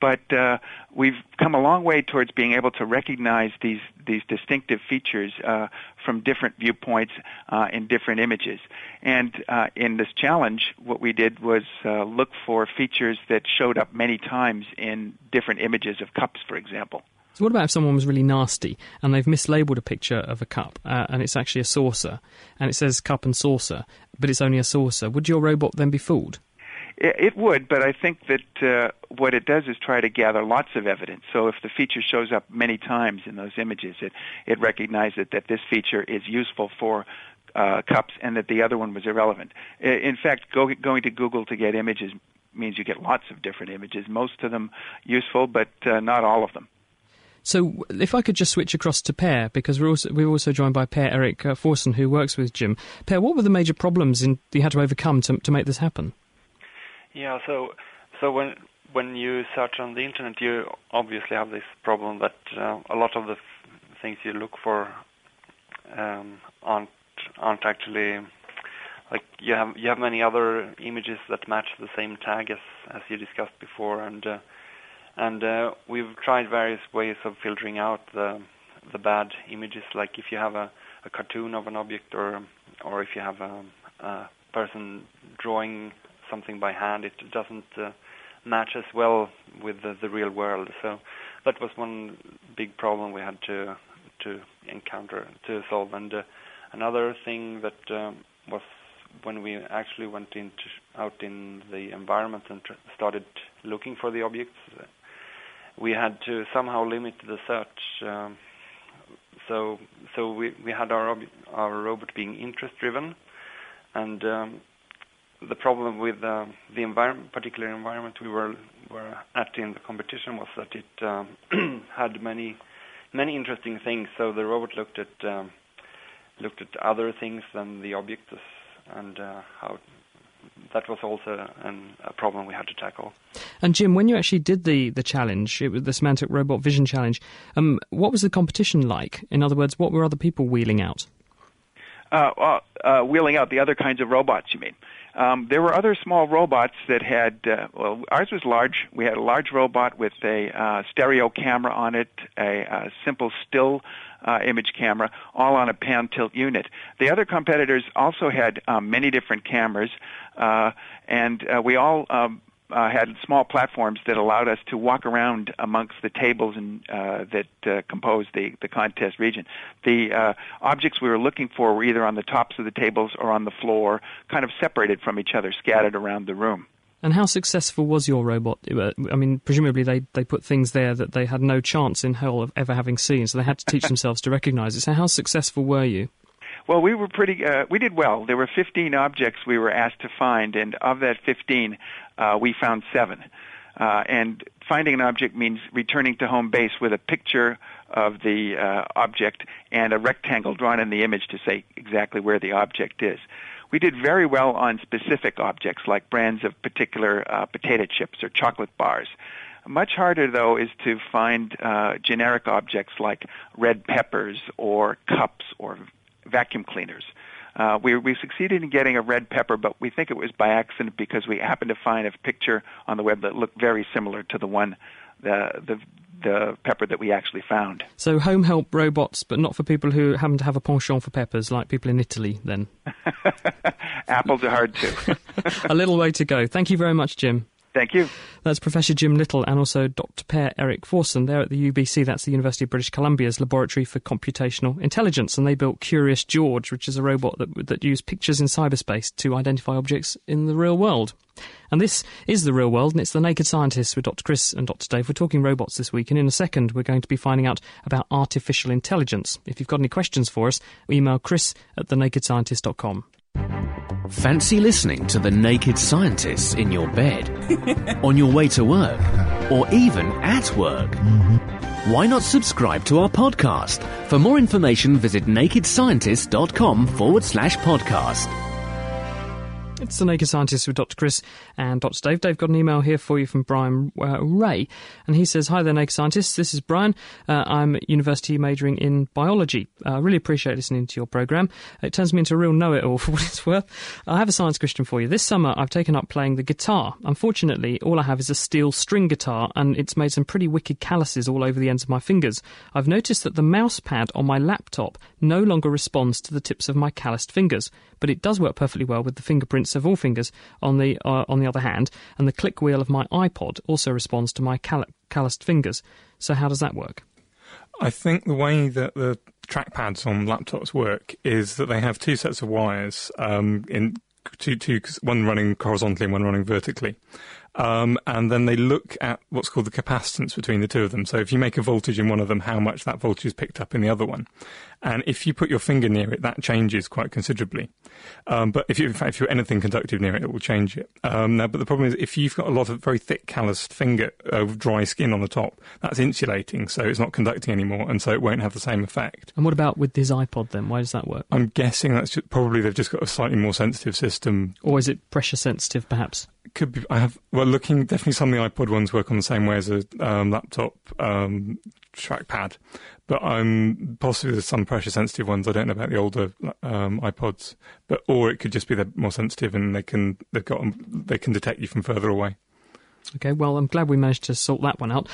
But uh, we've come a long way towards being able to recognize these these distinctive features uh, from different viewpoints uh, in different images. And uh, in this challenge, what we did was uh, look for features that showed up many times in different images of cups, for example. So what about if someone was really nasty and they've mislabeled a picture of a cup uh, and it's actually a saucer and it says cup and saucer, but it's only a saucer? Would your robot then be fooled? It, would, but I think that uh, what it does is try to gather lots of evidence. So if the feature shows up many times in those images, it it recognizes that this feature is useful for uh, cups and that the other one was irrelevant. In fact, go, going to Google to get images means you get lots of different images, most of them useful, but uh, not all of them. So, if I could just switch across to Per, because we're also we're also joined by Per Erik uh, Forssén, who works with Jim. Per, what were the major problems in, you had to overcome to to make this happen? Yeah, so so when when you search on the internet, you obviously have this problem that uh, a lot of the f- things you look for um, aren't aren't actually like you have you have many other images that match the same tag as as you discussed before, and uh, and uh, we've tried various ways of filtering out the the bad images. Like if you have a, a cartoon of an object, or or if you have a, a person drawing something by hand, it doesn't uh, match as well with the, the real world. So that was one big problem we had to to encounter to solve. And uh, another thing that um, was when we actually went into out in the environment and tr- started looking for the objects, we had to somehow limit the search. Um, so so we we had our our robot being interest driven, and um, the problem with uh, the environment, particular environment we were were at in the competition was that it um, had many many interesting things. So the robot looked at um, looked at other things than the objects and uh, how that was also an, a problem we had to tackle. And Jim, when you actually did the, the challenge, it was the Semantic Robot Vision Challenge, um, what was the competition like? In other words, what were other people wheeling out? Uh, uh, uh, wheeling out the other kinds of robots, you mean? Um, there were other small robots that had, uh, well, ours was large. We had a large robot with a uh, stereo camera on it, a, a simple still uh, image camera, all on a pan tilt unit. The other competitors also had um, many different cameras, uh, and uh, we all um, uh, had small platforms that allowed us to walk around amongst the tables and uh, that uh, compose the, the contest region. The uh, objects we were looking for were either on the tops of the tables or on the floor, kind of separated from each other, scattered around the room. And how successful was your robot? Uh, I mean, presumably they, they put things there that they had no chance in hell of ever having seen, so they had to teach themselves to recognize it. So, how successful were you? Well, we were pretty. Uh, we did well. There were 15 objects we were asked to find, and of that 15, uh, we found seven. Uh, and finding an object means returning to home base with a picture of the uh, object and a rectangle drawn in the image to say exactly where the object is. We did very well on specific objects like brands of particular uh, potato chips or chocolate bars. Much harder, though, is to find uh, generic objects like red peppers or cups or vacuum cleaners. Uh, we, we succeeded in getting a red pepper, but we think it was by accident because we happened to find a picture on the web that looked very similar to the one, the, the, the pepper that we actually found. So home help robots, but not for people who happen to have a penchant for peppers, like people in Italy, then? Apples are hard too. a little way to go. Thank you very much, Jim. Thank you. That's Professor Jim Little and also Dr. Per Erik Forssén. They're at the UBC, that's the University of British Columbia's Laboratory for Computational Intelligence, and they built Curious George, which is a robot that, that used pictures in cyberspace to identify objects in the real world. And this is the real world, and it's the Naked Scientists with Dr. Chris and Dr. Dave. We're talking robots this week, and in a second, we're going to be finding out about artificial intelligence. If you've got any questions for us, email chris at thenakedscientist.com. Fancy listening to The Naked Scientists in your bed, on your way to work, or even at work? Mm-hmm. Why not subscribe to our podcast? For more information, visit nakedscientist.com forward slash podcast. It's the Naked Scientist with Dr. Chris and Dr. Dave. Dave got an email here for you from Brian uh, Ray, and he says, "Hi there, Naked Scientists. This is Brian. Uh, I'm university majoring in biology. I uh, really appreciate listening to your program. It turns me into a real know-it-all for what it's worth. I have a science question for you. This summer, I've taken up playing the guitar. Unfortunately, all I have is a steel string guitar, and it's made some pretty wicked calluses all over the ends of my fingers. I've noticed that the mouse pad on my laptop no longer responds to the tips of my calloused fingers, but it does work perfectly well with the fingerprints of all fingers on the uh, on the other hand, and the click wheel of my iPod also responds to my call- calloused fingers. So how does that work? I think the way that the trackpads on laptops work is that they have two sets of wires um, in two, two, one running horizontally and one running vertically. Um, and then they look at what's called the capacitance between the two of them. So if you make a voltage in one of them, how much that voltage is picked up in the other one. And if you put your finger near it, that changes quite considerably. Um, but if you, in fact, if you're anything conductive near it, it will change it. Um, now, but the problem is if you've got a lot of very thick calloused finger, uh, dry skin on the top, that's insulating, so it's not conducting anymore, and so it won't have the same effect. And what about with this iPod then? Why does that work? I'm guessing that's just, probably they've just got a slightly more sensitive system. Or is it pressure sensitive, perhaps? Could be. I have. Well, looking definitely some of the iPod ones work on the same way as a um, laptop um, trackpad, but I'm possibly there's some pressure sensitive ones. I don't know about the older um, iPods, but or it could just be they're more sensitive and they can they've got they can detect you from further away. Okay, well, I'm glad we managed to sort that one out.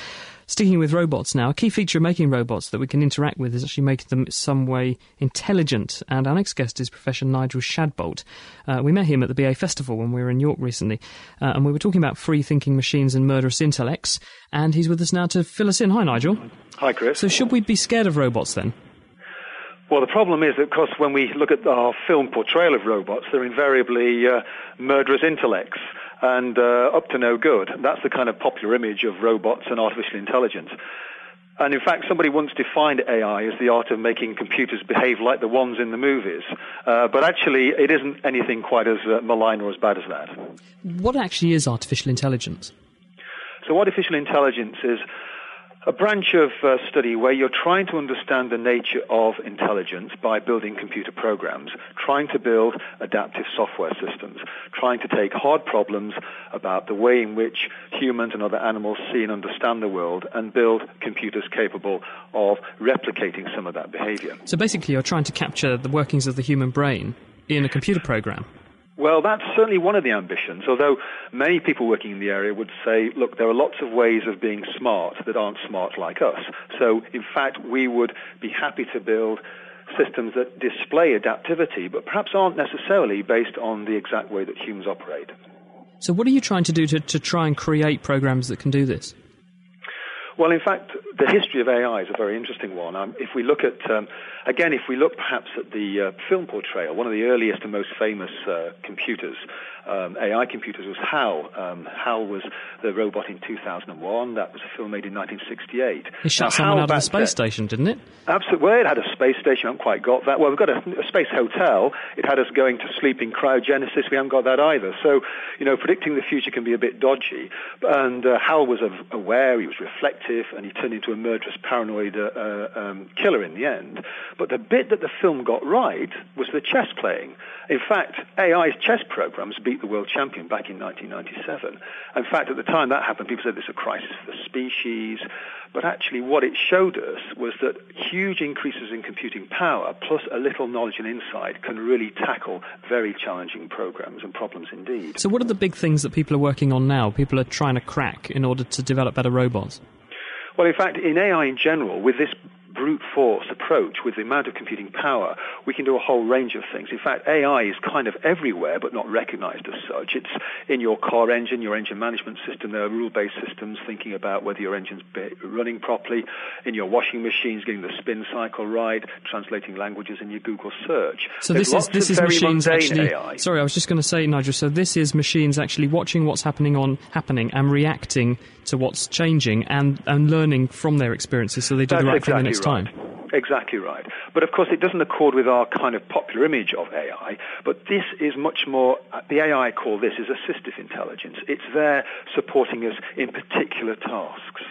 Sticking with robots now, a key feature of making robots that we can interact with is actually making them some way intelligent. And our next guest is Professor Nigel Shadbolt. Uh, we met him at the BA Festival when we were in York recently, uh, and we were talking about free thinking machines and murderous intellects. And he's with us now to fill us in. Hi, Nigel. Hi, Chris. So, should we be scared of robots then? Well, the problem is that, of course, when we look at our film portrayal of robots, they're invariably uh, murderous intellects and uh, up to no good. That's the kind of popular image of robots and artificial intelligence. And in fact, somebody once defined AI as the art of making computers behave like the ones in the movies. Uh, but actually, it isn't anything quite as uh, malign or as bad as that. What actually is artificial intelligence? So, artificial intelligence is a branch of uh, study where you're trying to understand the nature of intelligence by building computer programs, trying to build adaptive software systems, trying to take hard problems about the way in which humans and other animals see and understand the world and build computers capable of replicating some of that behavior. So basically, you're trying to capture the workings of the human brain in a computer program. Well, that's certainly one of the ambitions, although many people working in the area would say, look, there are lots of ways of being smart that aren't smart like us. So, in fact, we would be happy to build systems that display adaptivity, but perhaps aren't necessarily based on the exact way that humans operate. So, what are you trying to do to, to try and create programs that can do this? Well, in fact, the history of AI is a very interesting one. Um, if we look at, um, again, if we look perhaps at the uh, film portrayal, one of the earliest and most famous uh, computers um, AI computers was HAL. Um, HAL was the robot in 2001. That was a film made in 1968. It shot now, someone HAL out of the space then, station, didn't it? Absolutely. Well, it had a space station. I haven't quite got that. Well, we've got a, a, space hotel. It had us going to sleep in cryogenesis. We haven't got that either. So, you know, predicting the future can be a bit dodgy. And uh, HAL was aware, he was reflective, and he turned into a murderous, paranoid uh, uh, um, killer in the end. But the bit that the film got right was the chess playing. In fact, AI's chess programs beat the world champion back in 1997. In fact, at the time that happened, people said this is a crisis for the species. But actually, what it showed us was that huge increases in computing power, plus a little knowledge and insight, can really tackle very challenging programs and problems indeed. So, what are the big things that people are working on now? People are trying to crack in order to develop better robots? Well, in fact, in AI in general, with this brute force approach with the amount of computing power, we can do a whole range of things. In fact, AI is kind of everywhere but not recognized as such. It's in your car engine, your engine management system. There are rule-based systems thinking about whether your engine's running properly. In your washing machines, getting the spin cycle right, translating languages in your Google search. So There's this is this is machines actually. AI. Sorry, I was just going to say, Nigel. So this is machines actually watching what's happening on happening and reacting to what's changing and, and learning from their experiences so they do That's the right exactly thing the next right. time. Exactly right. But of course, it doesn't accord with our kind of popular image of AI. But this is much more, uh, the AI call this is assistive intelligence. It's there supporting us in particular tasks.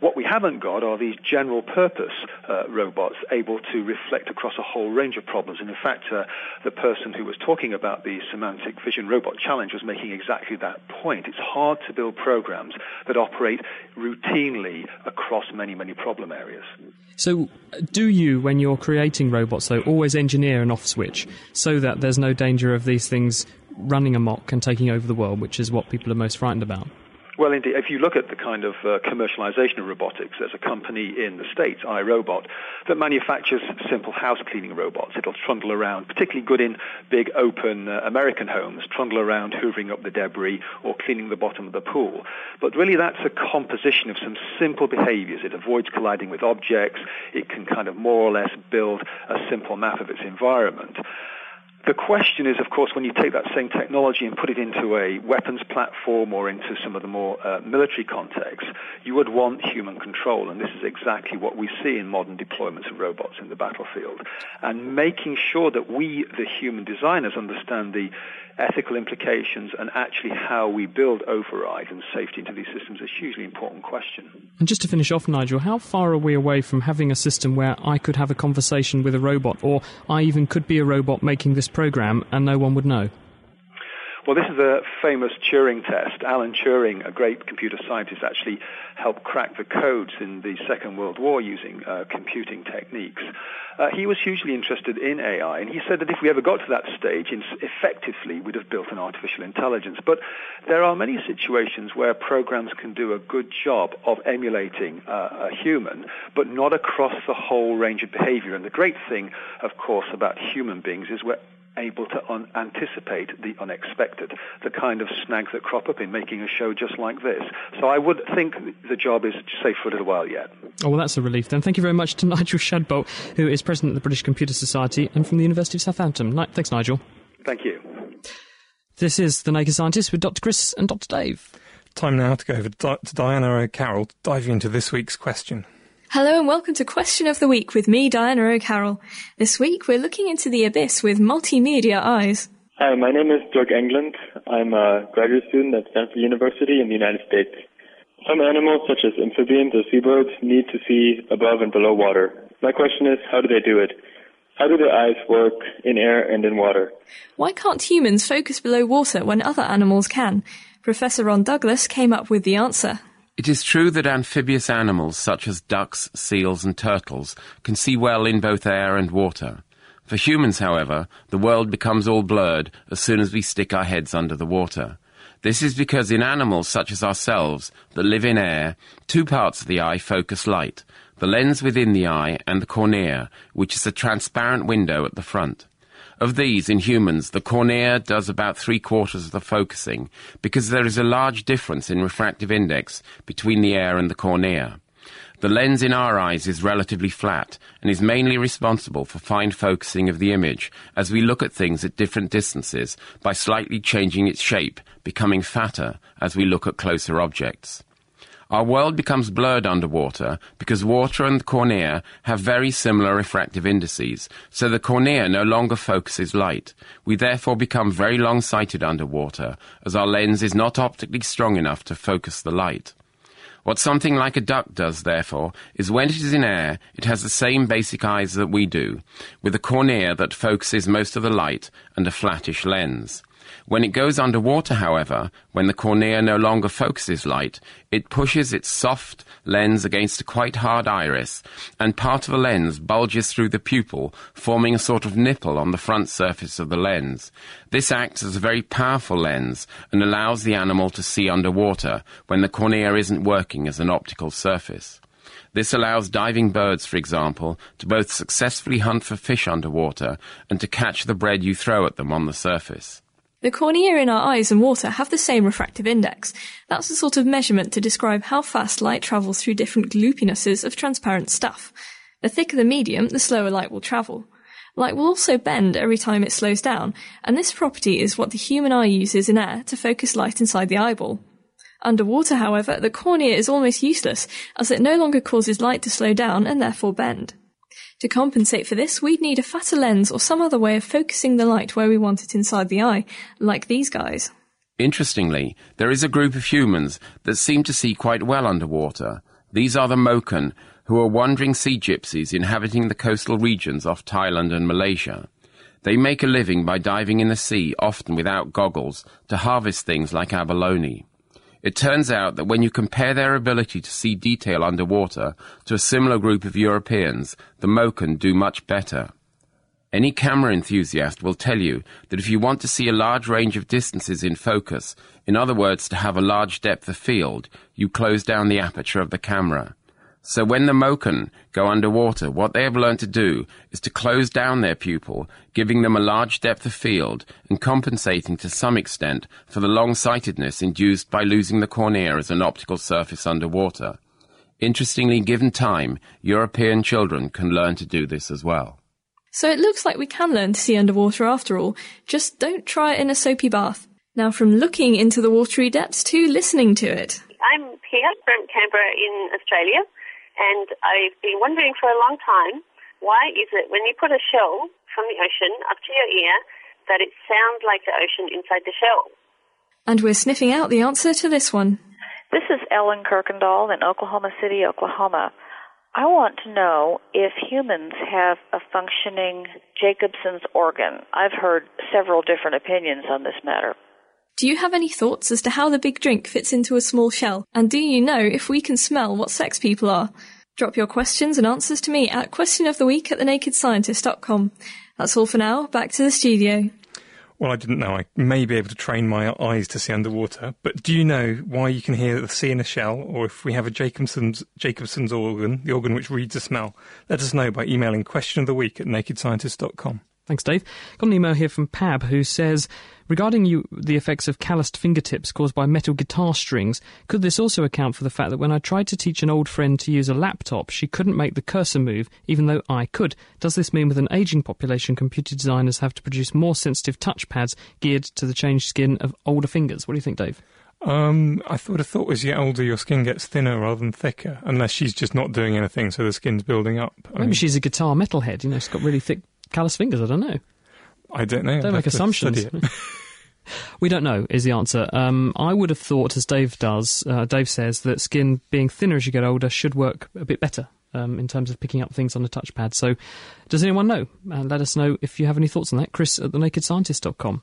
What we haven't got are these general purpose uh, robots able to reflect across a whole range of problems. And in fact, uh, the person who was talking about the semantic vision robot challenge was making exactly that point. It's hard to build programs that operate routinely across many, many problem areas. So, do you, when you're creating robots, though, always engineer an off switch so that there's no danger of these things running amok and taking over the world, which is what people are most frightened about? Well, indeed, if you look at the kind of uh, commercialization of robotics, there's a company in the States, iRobot, that manufactures simple house cleaning robots. It'll trundle around, particularly good in big open uh, American homes, trundle around hoovering up the debris or cleaning the bottom of the pool. But really that's a composition of some simple behaviors. It avoids colliding with objects. It can kind of more or less build a simple map of its environment The question is, of course, when you take that same technology and put it into a weapons platform or into some of the more uh, military contexts, you would want human control, and this is exactly what we see in modern deployments of robots in the battlefield. And making sure that we, the human designers, understand the ethical implications and actually how we build override and safety into these systems is a hugely important question. And just to finish off, Nigel, how far are we away from having a system where I could have a conversation with a robot, or I even could be a robot making this program and no one would know? Well, this is a famous Turing test. Alan Turing, a great computer scientist, actually helped crack the codes in the Second World War using uh, computing techniques. Uh, he was hugely interested in AI, and he said that if we ever got to that stage, effectively, we'd have built an artificial intelligence. But there are many situations where programs can do a good job of emulating uh, a human, but not across the whole range of behavior. And the great thing, of course, about human beings is we're able to un- anticipate the unexpected, the kind of snags that crop up in making a show just like this. So I would think the job is safe for a little while yet. Oh, well, that's a relief then. Thank you very much to Nigel Shadbolt, who is president of the British Computer Society and from the University of Southampton. Thanks, Nigel. Thank you. This is The Naked Scientist with Dr. Chris and Dr. Dave. Time now to go over to Diana O'Carroll, diving into this week's question. Hello and welcome to Question of the Week with me, Diana O'Carroll. This week we're looking into the abyss with multimedia eyes. Hi, my name is Dirk England. I'm a graduate student at Stanford University in the United States. Some animals, such as amphibians or seabirds, need to see above and below water. My question is, how do they do it? How do their eyes work in air and in water? Why can't humans focus below water when other animals can? Professor Ron Douglas came up with the answer. It is true that amphibious animals such as ducks, seals, and turtles can see well in both air and water. For humans, however, the world becomes all blurred as soon as we stick our heads under the water. This is because in animals such as ourselves that live in air, two parts of the eye focus light the lens within the eye and the cornea, which is a transparent window at the front. Of these, in humans, the cornea does about three quarters of the focusing because there is a large difference in refractive index between the air and the cornea. The lens in our eyes is relatively flat and is mainly responsible for fine focusing of the image as we look at things at different distances by slightly changing its shape, becoming fatter as we look at closer objects. Our world becomes blurred underwater because water and the cornea have very similar refractive indices, so the cornea no longer focuses light. We therefore become very long-sighted underwater, as our lens is not optically strong enough to focus the light. What something like a duck does, therefore, is when it is in air, it has the same basic eyes that we do, with a cornea that focuses most of the light and a flattish lens. When it goes underwater, however, when the cornea no longer focuses light, it pushes its soft lens against a quite hard iris, and part of the lens bulges through the pupil, forming a sort of nipple on the front surface of the lens. This acts as a very powerful lens and allows the animal to see underwater when the cornea isn't working as an optical surface. This allows diving birds, for example, to both successfully hunt for fish underwater and to catch the bread you throw at them on the surface. The cornea in our eyes and water have the same refractive index. That's a sort of measurement to describe how fast light travels through different gloopinesses of transparent stuff. The thicker the medium, the slower light will travel. Light will also bend every time it slows down, and this property is what the human eye uses in air to focus light inside the eyeball. Underwater, however, the cornea is almost useless, as it no longer causes light to slow down and therefore bend. To compensate for this, we'd need a fatter lens or some other way of focusing the light where we want it inside the eye, like these guys. Interestingly, there is a group of humans that seem to see quite well underwater. These are the Moken, who are wandering sea gypsies inhabiting the coastal regions off Thailand and Malaysia. They make a living by diving in the sea, often without goggles, to harvest things like abalone. It turns out that when you compare their ability to see detail underwater to a similar group of Europeans, the Moken do much better. Any camera enthusiast will tell you that if you want to see a large range of distances in focus, in other words, to have a large depth of field, you close down the aperture of the camera. So when the Moken go underwater, what they have learned to do is to close down their pupil, giving them a large depth of field and compensating to some extent for the long-sightedness induced by losing the cornea as an optical surface underwater. Interestingly, given time, European children can learn to do this as well. So it looks like we can learn to see underwater after all. Just don't try it in a soapy bath. Now from looking into the watery depths to listening to it. I'm here from Canberra in Australia, and I've been wondering for a long time why is it when you put a shell from the ocean up to your ear that it sounds like the ocean inside the shell? And we're sniffing out the answer to this one. This is Ellen Kirkendall in Oklahoma City, Oklahoma. I want to know if humans have a functioning Jacobson's organ. I've heard several different opinions on this matter. Do you have any thoughts as to how the big drink fits into a small shell? And do you know if we can smell what sex people are? Drop your questions and answers to me at questionoftheweek at thenakedscientist.com. That's all for now. Back to the studio. Well, I didn't know I may be able to train my eyes to see underwater, but do you know why you can hear the sea in a shell, or if we have a Jacobson's, Jacobson's organ, the organ which reads a smell? Let us know by emailing question of the week at nakedscientist.com. Thanks, Dave. Got an email here from Pab who says, regarding you, the effects of calloused fingertips caused by metal guitar strings, could this also account for the fact that when I tried to teach an old friend to use a laptop, she couldn't make the cursor move, even though I could? Does this mean with an aging population, computer designers have to produce more sensitive touchpads geared to the changed skin of older fingers? What do you think, Dave? Um, I thought a thought as you get older, your skin gets thinner rather than thicker, unless she's just not doing anything, so the skin's building up. I Maybe mean, she's a guitar metalhead, you know, she's got really thick callous fingers, I don't know. I don't know. Don't I'd make assumptions. We don't know, is the answer. Um, I would have thought, as Dave does, uh, Dave says, that skin being thinner as you get older should work a bit better um, in terms of picking up things on a touchpad. So, does anyone know? Uh, let us know if you have any thoughts on that. Chris at thenakedscientist.com.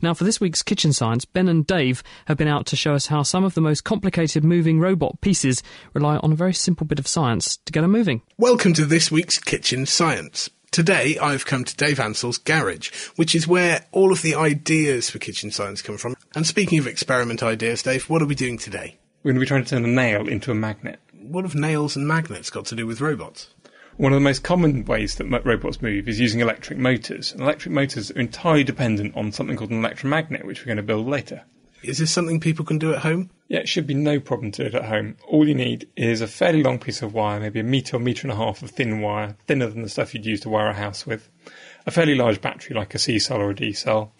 Now, for this week's Kitchen Science, Ben and Dave have been out to show us how some of the most complicated moving robot pieces rely on a very simple bit of science to get them moving. Welcome to this week's Kitchen Science. Today I've come to Dave Ansell's garage, which is where all of the ideas for kitchen science come from. And speaking of experiment ideas, Dave, what are we doing today? We're going to be trying to turn a nail into a magnet. What have nails and magnets got to do with robots? One of the most common ways that robots move is using electric motors. And electric motors are entirely dependent on something called an electromagnet, which we're going to build later. Is this something people can do at home? Yeah, it should be no problem to do it at home. All you need is a fairly long piece of wire, maybe a metre or metre and a half of thin wire, thinner than the stuff you'd use to wire a house with, a fairly large battery like a C cell or a D cell,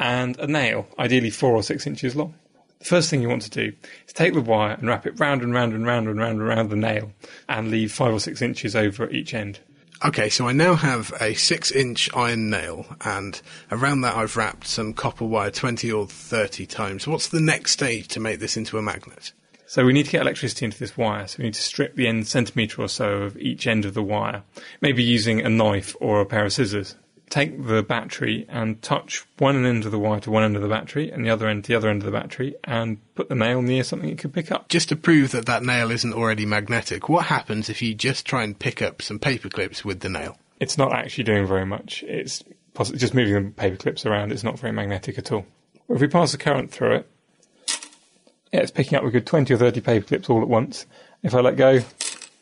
and a nail, ideally four or six inches long. The first thing you want to do is take the wire and wrap it round and round and round and round and round the nail and leave five or six inches over at each end. Okay, so I now have a six inch iron nail, and around that I've wrapped some copper wire 20 or 30 times. What's the next stage to make this into a magnet? So we need to get electricity into this wire. So we need to strip the end centimetre or so of each end of the wire, maybe using a knife or a pair of scissors. Take the battery and touch one end of the wire to one end of the battery and the other end to the other end of the battery and put the nail near something it could pick up. Just to prove that that nail isn't already magnetic, what happens if you just try and pick up some paper clips with the nail? It's not actually doing very much. It's just moving the paper clips around. It's not very magnetic at all. If we pass the current through it, yeah, it's picking up a good 20 or 30 paper clips all at once. If I let go,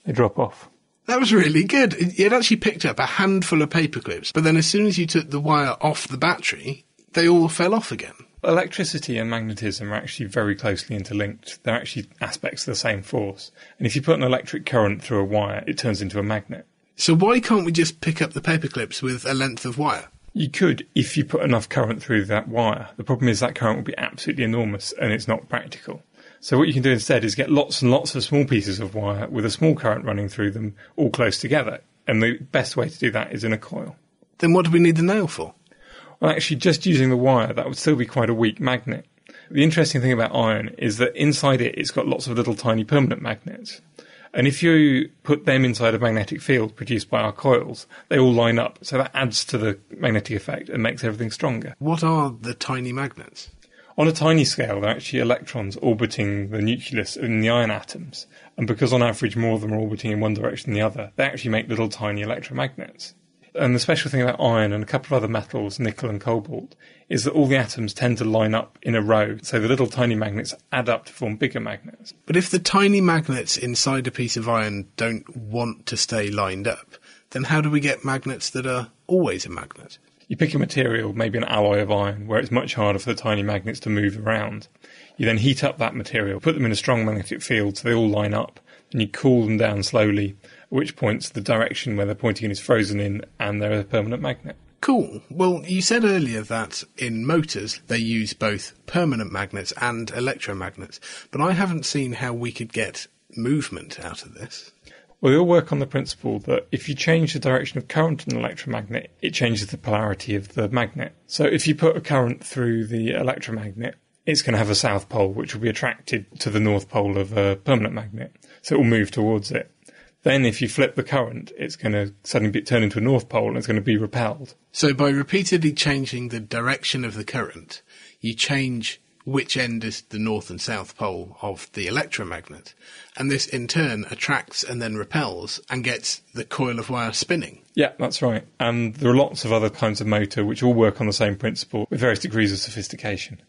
they drop off. That was really good. It it actually picked up a handful of paper clips, but then as soon as you took the wire off the battery, they all fell off again. Electricity and magnetism are actually very closely interlinked. They're actually aspects of the same force. And if you put an electric current through a wire, it turns into a magnet. So why can't we just pick up the paper clips with a length of wire? You could if you put enough current through that wire. The problem is that current will be absolutely enormous and it's not practical. So what you can do instead is get lots and lots of small pieces of wire with a small current running through them all close together. And the best way to do that is in a coil. Then what do we need the nail for? Well, actually, just using the wire, that would still be quite a weak magnet. The interesting thing about iron is that inside it, it's got lots of little tiny permanent magnets. And if you put them inside a magnetic field produced by our coils, they all line up. So that adds to the magnetic effect and makes everything stronger. What are the tiny magnets? On a tiny scale, they're actually electrons orbiting the nucleus in the iron atoms. And because on average more of them are orbiting in one direction than the other, they actually make little tiny electromagnets. And the special thing about iron and a couple of other metals, nickel and cobalt, is that all the atoms tend to line up in a row, so the little tiny magnets add up to form bigger magnets. But if the tiny magnets inside a piece of iron don't want to stay lined up, then how do we get magnets that are always a magnet? You pick a material, maybe an alloy of iron, where it's much harder for the tiny magnets to move around. You then heat up that material, put them in a strong magnetic field so they all line up, and you cool them down slowly, at which point the direction where they're pointing in is frozen in and they're a permanent magnet. Cool. Well, you said earlier that in motors they use both permanent magnets and electromagnets, but I haven't seen how we could get movement out of this. Well, they all work on the principle that if you change the direction of current in an electromagnet, it changes the polarity of the magnet. So if you put a current through the electromagnet, it's going to have a south pole, which will be attracted to the north pole of a permanent magnet. So it will move towards it. Then, if you flip the current, it's going to suddenly be, turn into a north pole and it's going to be repelled. So, by repeatedly changing the direction of the current, you change which end is the north and south pole of the electromagnet. And this, in turn, attracts and then repels and gets the coil of wire spinning. Yeah, that's right. And there are lots of other kinds of motor which all work on the same principle with various degrees of sophistication.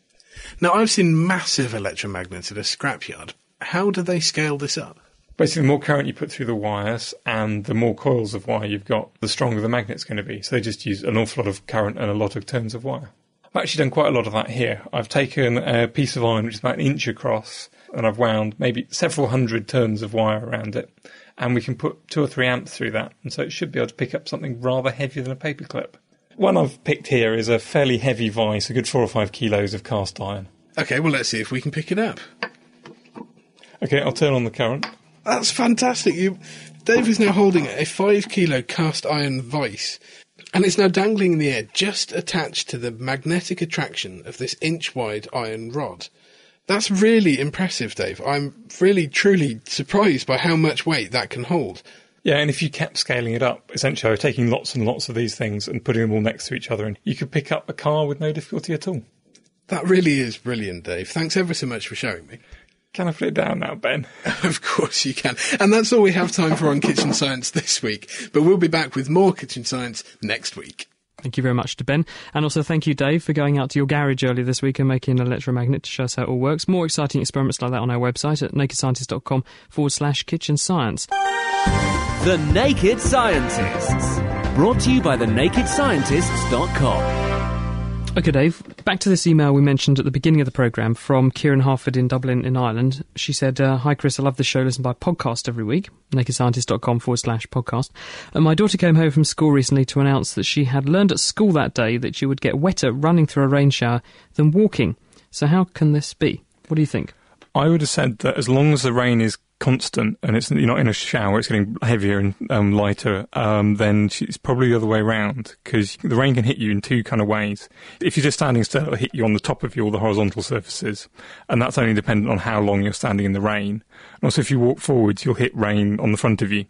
Now, I've seen massive electromagnets at a scrapyard. How do they scale this up? Basically, the more current you put through the wires and the more coils of wire you've got, the stronger the magnet's going to be. So they just use an awful lot of current and a lot of turns of wire. I've actually done quite a lot of that here. I've taken a piece of iron which is about an inch across and I've wound maybe several hundred turns of wire around it. And we can put two or three amps through that. And so it should be able to pick up something rather heavier than a paperclip. One I've picked here is a fairly heavy vice, a good four or five kilos of cast iron. Okay, well, let's see if we can pick it up. Okay, I'll turn on the current. That's fantastic. You, Dave is now holding a five kilo cast iron vice, and it's now dangling in the air, just attached to the magnetic attraction of this inch wide iron rod. That's really impressive, Dave. I'm really, truly surprised by how much weight that can hold. Yeah, and if you kept scaling it up, essentially taking lots and lots of these things and putting them all next to each other, and you could pick up a car with no difficulty at all. That really is brilliant, Dave. Thanks ever so much for showing me. Can I put it down now, Ben? of course you can. And that's all we have time for on Kitchen Science this week. But we'll be back with more Kitchen Science next week. Thank you very much to Ben. And also thank you, Dave, for going out to your garage earlier this week and making an electromagnet to show us how it all works. More exciting experiments like that on our website at nakedscientist.com forward slash kitchen science. The Naked Scientists. Brought to you by the thenakedscientists.com. Okay, Dave, back to this email we mentioned at the beginning of the programme from Kieran Harford in Dublin, in Ireland. She said, uh, Hi, Chris, I love the show, listen by podcast every week, nakedscientist.com forward slash podcast. And my daughter came home from school recently to announce that she had learned at school that day that she would get wetter running through a rain shower than walking. So, how can this be? What do you think? I would have said that as long as the rain is constant and it's you're not in a shower, it's getting heavier and um, lighter, um, then it's probably the other way around because the rain can hit you in two kind of ways. If you're just standing still, it'll hit you on the top of you, all the horizontal surfaces, and that's only dependent on how long you're standing in the rain. And also, if you walk forwards, you'll hit rain on the front of you,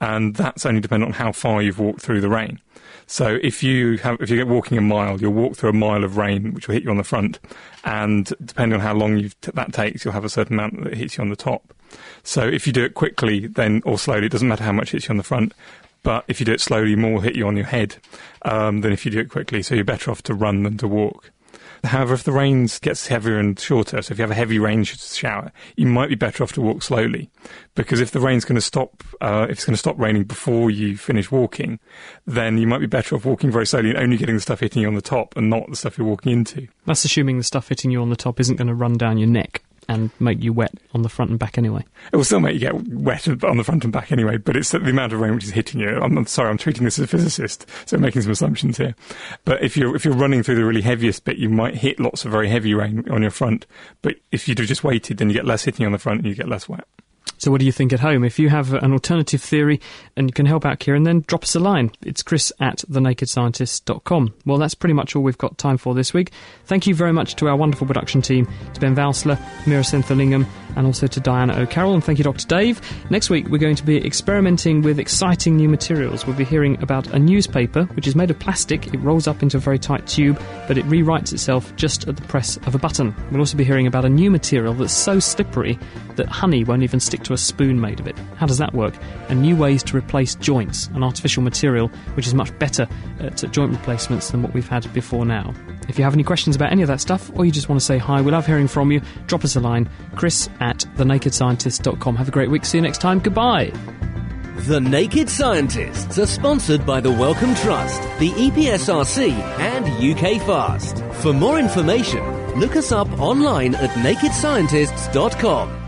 and that's only dependent on how far you've walked through the rain. So if you have, if you're walking a mile, you'll walk through a mile of rain, which will hit you on the front, and depending on how long t- that takes, you'll have a certain amount that hits you on the top. So if you do it quickly, then or slowly, it doesn't matter how much hits you on the front. But if you do it slowly, more will hit you on your head um, than if you do it quickly. So you're better off to run than to walk. However, if the rain gets heavier and shorter, so if you have a heavy rain shower, you might be better off to walk slowly, because if the rain's going to stop, uh, if it's going to stop raining before you finish walking, then you might be better off walking very slowly and only getting the stuff hitting you on the top and not the stuff you're walking into. That's assuming the stuff hitting you on the top isn't going to run down your neck and make you wet on the front and back anyway. It will still make you get wet on the front and back anyway, but it's the amount of rain which is hitting you. I'm, I'm sorry, I'm treating this as a physicist, so I'm making some assumptions here. But if you're if you're running through the really heaviest bit, you might hit lots of very heavy rain on your front. But if you'd have just waited, then you get less hitting on the front and you get less wet. So, what do you think at home? If you have an alternative theory and can help out Kieran, then drop us a line. It's chris at thenakedscientist.com. Well, that's pretty much all we've got time for this week. Thank you very much to our wonderful production team, to Ben Valsler, Meera Senthilingam, and also to Diana O'Carroll. And thank you, Dr. Dave. Next week, we're going to be experimenting with exciting new materials. We'll be hearing about a newspaper which is made of plastic. It rolls up into a very tight tube, but it rewrites itself just at the press of a button. We'll also be hearing about a new material that's so slippery that honey won't even stick to a spoon made of it. How does that work? And new ways to replace joints, an artificial material which is much better uh, at joint replacements than what we've had before now. If you have any questions about any of that stuff, or you just want to say hi, we love hearing from you, drop us a line, chris at thenakedscientist.com. Have a great week. See you next time. Goodbye. The Naked Scientists are sponsored by the Wellcome Trust, the EPSRC, and UK Fast. For more information, look us up online at nakedscientists.com.